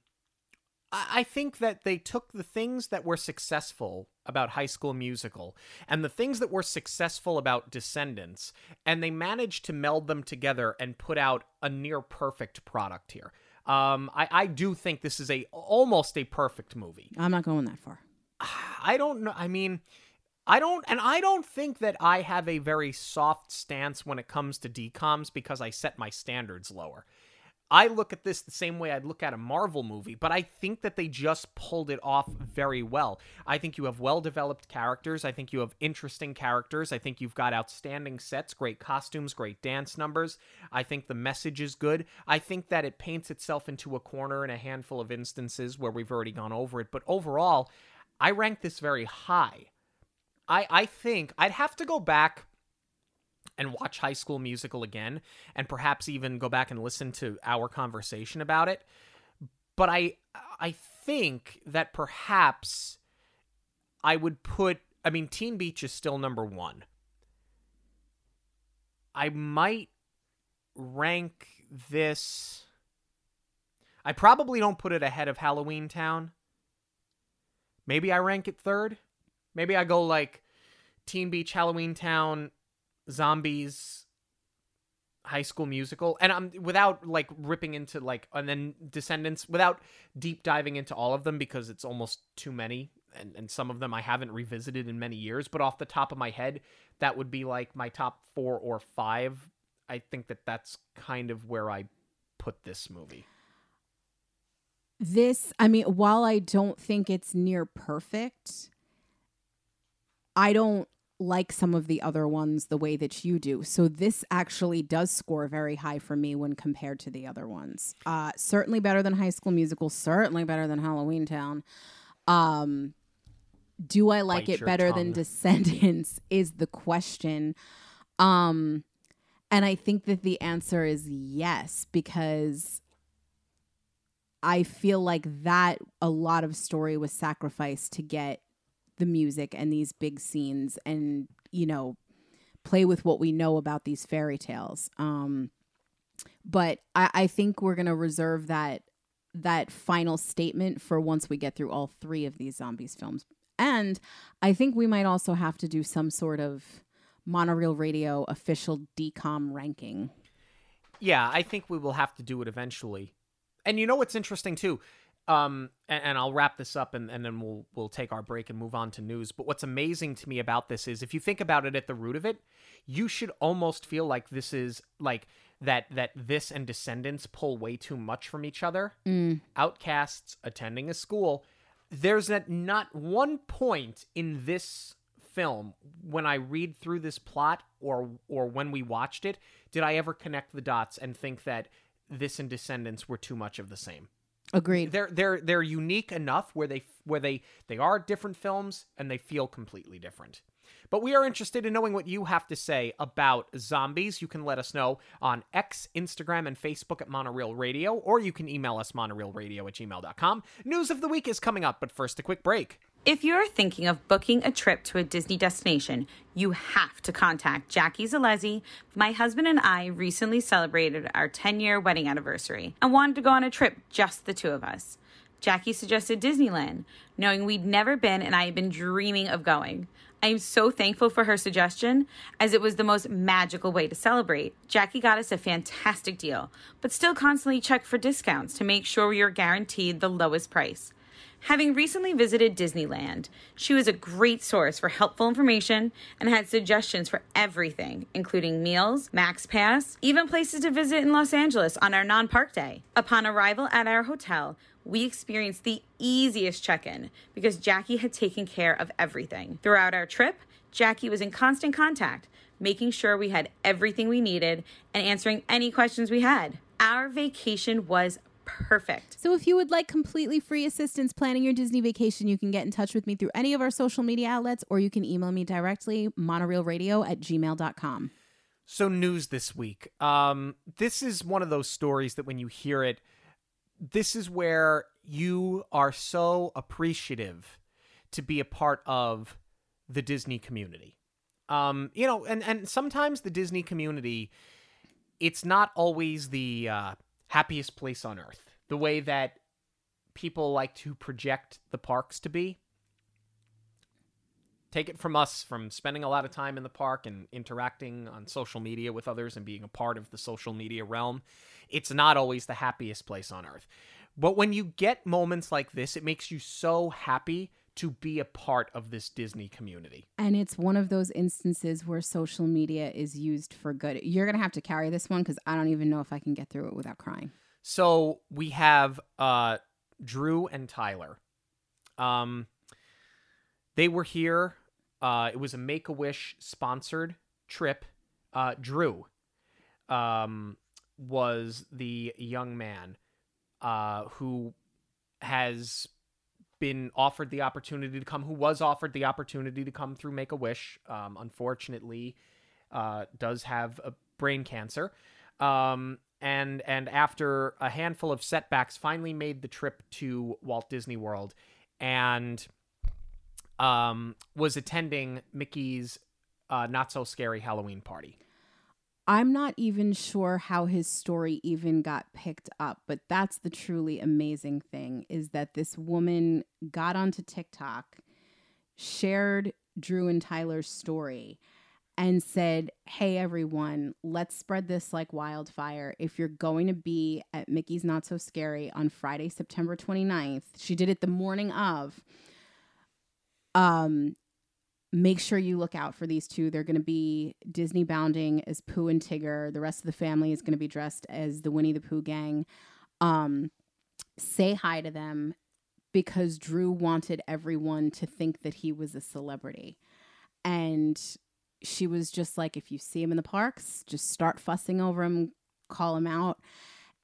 I think that they took the things that were successful about High School Musical and the things that were successful about Descendants, and they managed to meld them together and put out a near perfect product here. Um, I, I do think this is a almost a perfect movie. i'm not going that far I don't know. I mean, I don't, and I don't think that I have a very soft stance when it comes to DCOMs because I set my standards lower. I look at this the same way I'd look at a Marvel movie, but I think that they just pulled it off very well. I think you have well developed characters. I think you have interesting characters. I think you've got outstanding sets, great costumes, great dance numbers. I think the message is good. I think that it paints itself into a corner in a handful of instances where we've already gone over it, but overall, I rank this very high. I, I think I'd have to go back and watch High School Musical again and perhaps even go back and listen to our conversation about it. But I I think that perhaps I would put I mean Teen Beach is still number 1. I might rank this I probably don't put it ahead of Halloweentown. Maybe I rank it third. Maybe I go like Teen Beach, Halloweentown, zombies high school musical and i'm without like ripping into like and then descendants without deep diving into all of them because it's almost too many and, and some of them i haven't revisited in many years but off the top of my head that would be like my top four or five. I think that that's kind of where i put this movie. This i mean while i don't think it's near perfect i don't like some of the other ones the way that you do. So this actually does score very high for me when compared to the other ones. Uh, certainly better than High School Musical. Certainly better than Halloweentown. Um, do I like Bite it better tongue. than Descendants? Is the question. Um, and I think that the answer is yes because I feel like that a lot of story was sacrificed to get the music and these big scenes and you know play with what we know about these fairy tales. Um but i i think we're gonna reserve that that final statement for once we get through all three of these zombies films. And i think we might also have to do some sort of Monoreel Radio official DCOM ranking. Yeah i think we will have to do it eventually. And you know what's interesting too um, and, and, I'll wrap this up and, and then we'll we'll take our break and move on to news. But what's amazing to me about this is if you think about it at the root of it, you should almost feel like this is like that that this and Descendants pull way too much from each other. Mm. Outcasts attending a school. There's that not one point in this film when I read through this plot or or when we watched it did I ever connect the dots and think that this and Descendants were too much of the same. Agreed. They're they're they're unique enough where they where they they are different films and they feel completely different. But we are interested in knowing what you have to say about zombies. You can let us know on X, Instagram, and Facebook at Monoreel Radio, or you can email us monoreelradio at gmail.com. News of the week is coming up, but first a quick break. If you're thinking of booking a trip to a Disney destination, you have to contact Jackie Zalezi. My husband and I recently celebrated our 10 year wedding anniversary and wanted to go on a trip, just the two of us. Jackie suggested Disneyland, knowing we'd never been and I had been dreaming of going. I am so thankful for her suggestion, as it was the most magical way to celebrate. Jackie got us a fantastic deal, but still constantly checked for discounts to make sure we were guaranteed the lowest price. Having recently visited Disneyland, she was a great source for helpful information and had suggestions for everything, including meals, Max Pass, even places to visit in Los Angeles on our non park day. Upon arrival at our hotel, we experienced the easiest check in because Jackie had taken care of everything. Throughout our trip, Jackie was in constant contact, making sure we had everything we needed and answering any questions we had. Our vacation was perfect. So if you would like completely free assistance planning your Disney vacation, you can get in touch with me through any of our social media outlets or you can email me directly, monoreelradio at gmail.com. So news this week. Um, this is one of those stories that when you hear it, this is where you are so appreciative to be a part of the Disney community. Um, you know, and and sometimes the Disney community, it's not always the uh, happiest place on earth. The way that people like to project the parks to be. Take it from us, from spending a lot of time in the park and interacting on social media with others and being a part of the social media realm. It's not always the happiest place on earth. But when you get moments like this, it makes you so happy to be a part of this Disney community. And it's one of those instances where social media is used for good. You're going to have to carry this one because I don't even know if I can get through it without crying. So we have uh, Drew and Tyler. Um, they were here. Uh, it was a Make a Wish sponsored trip. Uh, Drew um, was the young man uh, who has been offered the opportunity to come, who was offered the opportunity to come through Make a Wish. Um, unfortunately, uh, does have a brain cancer. Um, and and after a handful of setbacks, finally made the trip to Walt Disney World, and um, was attending Mickey's uh, not so scary Halloween party. I'm not even sure how his story even got picked up, but that's the truly amazing thing is that this woman got onto TikTok, shared Drew and Tyler's story, and said, Hey, everyone, let's spread this like wildfire. If you're going to be at Mickey's Not So Scary on Friday, September 29th, she did it the morning of. Um, make sure you look out for these two. They're going to be Disney bounding as Pooh and Tigger. The rest of the family is going to be dressed as the Winnie the Pooh gang. Um, say hi to them because Drew wanted everyone to think that he was a celebrity. And she was just like, if you see him in the parks, just start fussing over him, call him out.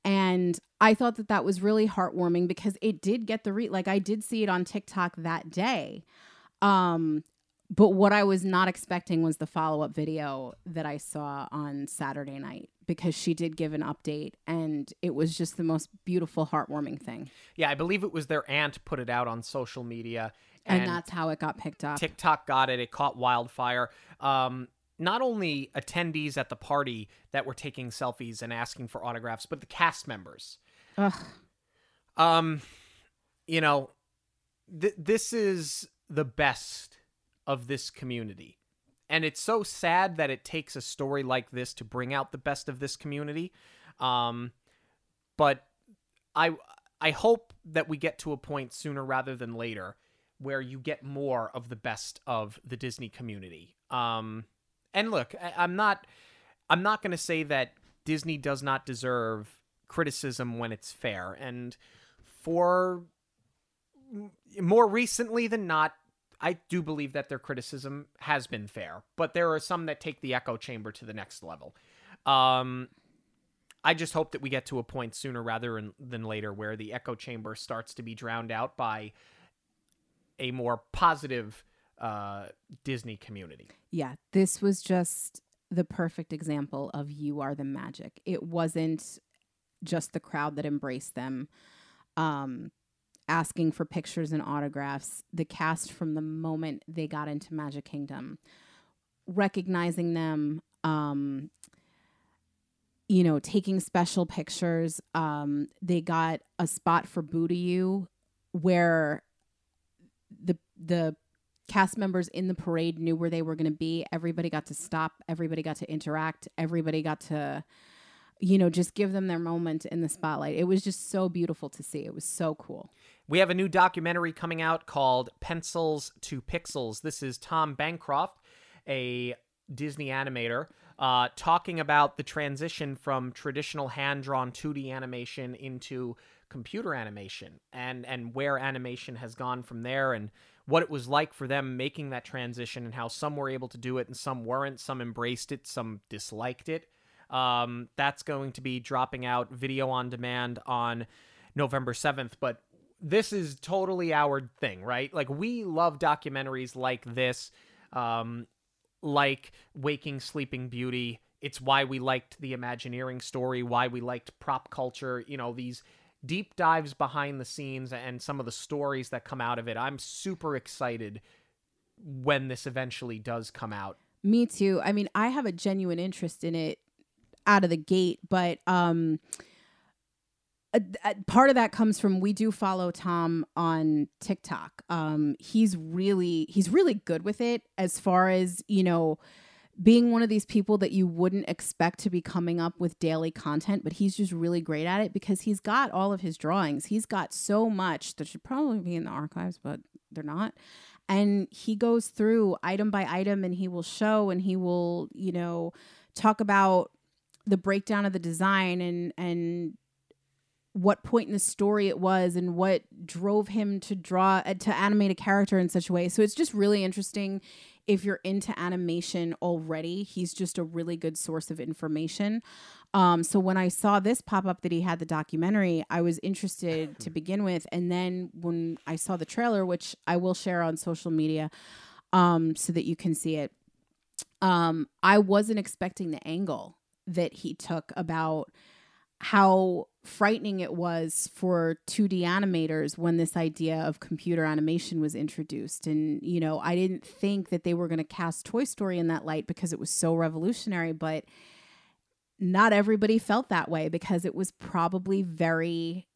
And I thought that that was really heartwarming because it did get the read. Like I did see it on TikTok that day. Um, but what I was not expecting was the follow up video that I saw on Saturday night because she did give an update and it was just the most beautiful, heartwarming thing. Yeah, I believe it was their aunt put it out on social media. And, and that's how it got picked up. TikTok got it. It caught wildfire. Um, not only attendees at the party that were taking selfies and asking for autographs, but the cast members. Ugh. Um, you know, th- this is the best of this community. And it's so sad that it takes a story like this to bring out the best of this community. Um, but I I hope that we get to a point sooner rather than later where you get more of the best of the Disney community. Um, and look, I, I'm not I'm not going to say that Disney does not deserve criticism when it's fair. And for more recently than not, I do believe that their criticism has been fair, but there are some that take the echo chamber to the next level. Um, I just hope that we get to a point sooner rather than later where the echo chamber starts to be drowned out by a more positive uh, Disney community. Yeah, this was just the perfect example of you are the magic. It wasn't just the crowd that embraced them. Um, asking for pictures and autographs, the cast from the moment they got into Magic Kingdom, recognizing them, um, you know, taking special pictures. Um, they got a spot for Boo-to-You where the the cast members in the parade knew where they were going to be. Everybody got to stop. Everybody got to interact. Everybody got to you know, just give them their moment in the spotlight. It was just so beautiful to see. It was so cool. We have a new documentary coming out called Pencils to Pixels. This is Tom Bancroft, a Disney animator, uh, talking about the transition from traditional hand drawn 2D animation into computer animation and, and where animation has gone from there and what it was like for them making that transition and how some were able to do it and some weren't. Some embraced it, some disliked it. Um, that's going to be dropping out video on demand on November 7th. But this is totally our thing, right? Like, we love documentaries like this, um, like Waking Sleeping Beauty. It's why we liked the Imagineering story, why we liked prop culture, you know, these deep dives behind the scenes and some of the stories that come out of it. I'm super excited when this eventually does come out. Me too. I mean, I have a genuine interest in it out of the gate, but um a, a part of that comes from we do follow Tom on TikTok. Um he's really he's really good with it as far as, you know, being one of these people that you wouldn't expect to be coming up with daily content, but he's just really great at it because he's got all of his drawings. He's got so much that should probably be in the archives, but they're not. And he goes through item by item and he will show and he will, you know, talk about the breakdown of the design and and what point in the story it was and what drove him to draw uh, to animate a character in such a way. So it's just really interesting if you're into animation already. He's just a really good source of information. Um, so when I saw this pop up that he had the documentary, I was interested to begin with, and then when I saw the trailer, which I will share on social media, um, so that you can see it, um, I wasn't expecting the angle that he took about how frightening it was for 2D animators when this idea of computer animation was introduced. And, you know, I didn't think that they were going to cast Toy Story in that light because it was so revolutionary, but not everybody felt that way because it was probably very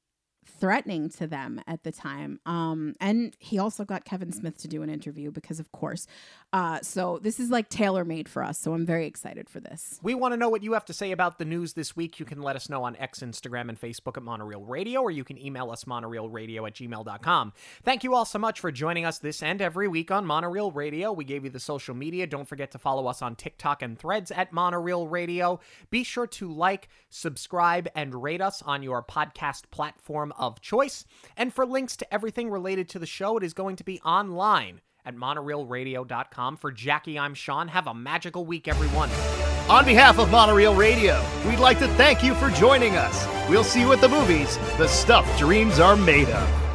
threatening to them at the time. Um, and he also got Kevin Smith to do an interview because, of course. Uh, so this is like tailor made for us. So I'm very excited for this. We want to know what you have to say about the news this week. You can let us know on X, Instagram, and Facebook at Monoreel Radio, or you can email us monoreelradio at gmail.com. Thank you all so much for joining us this and every week on Monoreel Radio. We gave you the social media. Don't forget to follow us on TikTok and threads at Monoreel Radio. Be sure to like, subscribe, and rate us on your podcast platform of choice. And for links to everything related to the show, it is going to be online at monoreelradio.com. For Jackie, I'm Sean. Have a magical week, everyone. On behalf of Monoreel Radio, we'd like to thank you for joining us. We'll see you at the movies, the stuff dreams are made of.